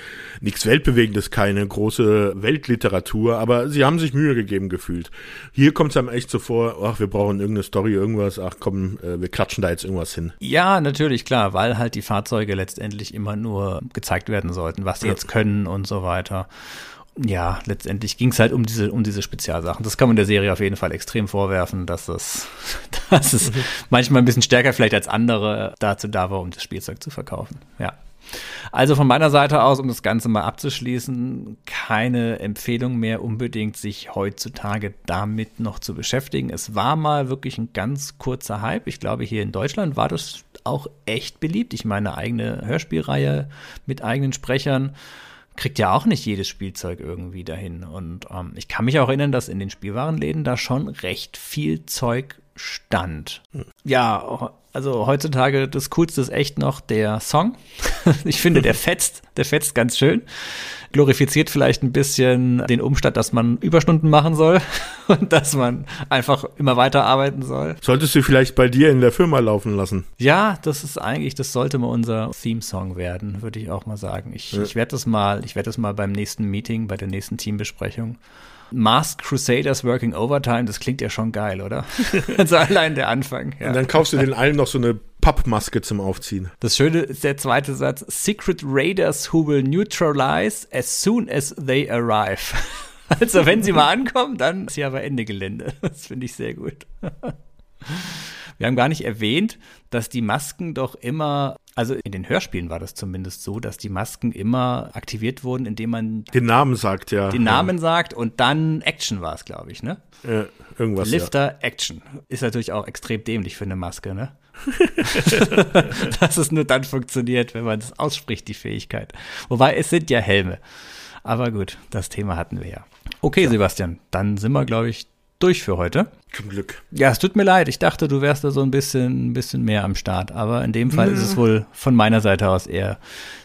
nichts Weltbewegendes, keine große Weltliteratur, aber sie haben sich Mühe gegeben gefühlt. Hier kommt es einem echt so vor, ach, wir brauchen irgendeine Story, irgendwas, ach komm, äh, wir klatschen da jetzt irgendwas hin. Ja, natürlich, klar, weil halt die Fahrzeuge letztendlich immer nur gezeigt werden sollten, was sie ja. jetzt können und so weiter. Ja, letztendlich ging es halt um diese, um diese Spezialsachen. Das kann man der Serie auf jeden Fall extrem vorwerfen, dass es, dass es manchmal ein bisschen stärker vielleicht als andere dazu da war, um das Spielzeug zu verkaufen. Ja. Also von meiner Seite aus, um das Ganze mal abzuschließen, keine Empfehlung mehr unbedingt, sich heutzutage damit noch zu beschäftigen. Es war mal wirklich ein ganz kurzer Hype. Ich glaube, hier in Deutschland war das auch echt beliebt. Ich meine, eigene Hörspielreihe mit eigenen Sprechern kriegt ja auch nicht jedes Spielzeug irgendwie dahin. Und ähm, ich kann mich auch erinnern, dass in den Spielwarenläden da schon recht viel Zeug stand. Hm. Ja, also heutzutage das Coolste ist echt noch der Song. ich finde, der fetzt, der fetzt ganz schön. Glorifiziert vielleicht ein bisschen den Umstand, dass man Überstunden machen soll und dass man einfach immer weiter arbeiten soll. Solltest du vielleicht bei dir in der Firma laufen lassen? Ja, das ist eigentlich, das sollte mal unser Theme-Song werden, würde ich auch mal sagen. Ich, ja. ich werde das mal, ich werde das mal beim nächsten Meeting, bei der nächsten Teambesprechung Masked Crusaders Working Overtime, das klingt ja schon geil, oder? also allein der Anfang. Ja. Und dann kaufst du den allen noch so eine Pappmaske zum Aufziehen. Das Schöne ist der zweite Satz: Secret Raiders who will neutralize as soon as they arrive. Also wenn sie mal ankommen, dann ist hier aber Ende Gelände. Das finde ich sehr gut. Wir haben gar nicht erwähnt, dass die Masken doch immer, also in den Hörspielen war das zumindest so, dass die Masken immer aktiviert wurden, indem man den Namen sagt, ja. Den Namen ja. sagt und dann Action war es, glaube ich, ne? Ja, irgendwas. Lifter, ja. Action. Ist natürlich auch extrem dämlich für eine Maske, ne? dass es nur dann funktioniert, wenn man es ausspricht, die Fähigkeit. Wobei es sind ja Helme. Aber gut, das Thema hatten wir ja. Okay, ja. Sebastian, dann sind wir, glaube ich, durch für heute. Zum Glück. Ja, es tut mir leid. Ich dachte, du wärst da so ein bisschen, ein bisschen mehr am Start. Aber in dem Fall ja. ist es wohl von meiner Seite aus eher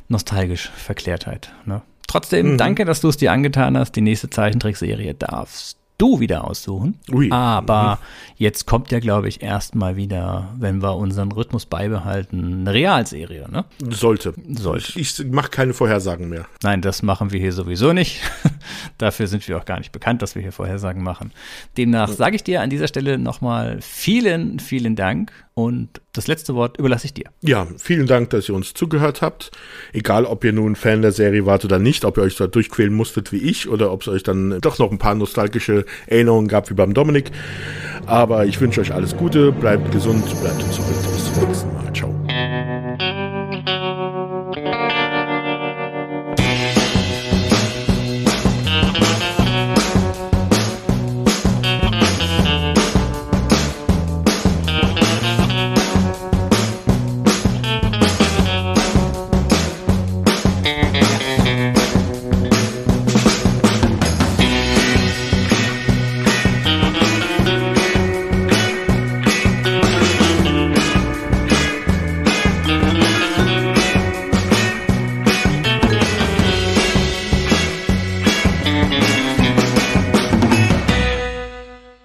nostalgisch Verklärtheit. Ne? Trotzdem, mhm. danke, dass du es dir angetan hast. Die nächste Zeichentrickserie darfst du wieder aussuchen. Ui. Aber jetzt kommt ja, glaube ich, erstmal wieder, wenn wir unseren Rhythmus beibehalten, eine Realserie, ne? Sollte. Sollte. Ich, ich mache keine Vorhersagen mehr. Nein, das machen wir hier sowieso nicht. Dafür sind wir auch gar nicht bekannt, dass wir hier Vorhersagen machen. Demnach sage ich dir an dieser Stelle nochmal vielen, vielen Dank und das letzte Wort überlasse ich dir. Ja, vielen Dank, dass ihr uns zugehört habt. Egal, ob ihr nun Fan der Serie wart oder nicht, ob ihr euch da durchquälen musstet wie ich oder ob es euch dann doch noch ein paar nostalgische Erinnerungen gab wie beim Dominik. Aber ich wünsche euch alles Gute, bleibt gesund, bleibt zurück. Bis zum nächsten Mal.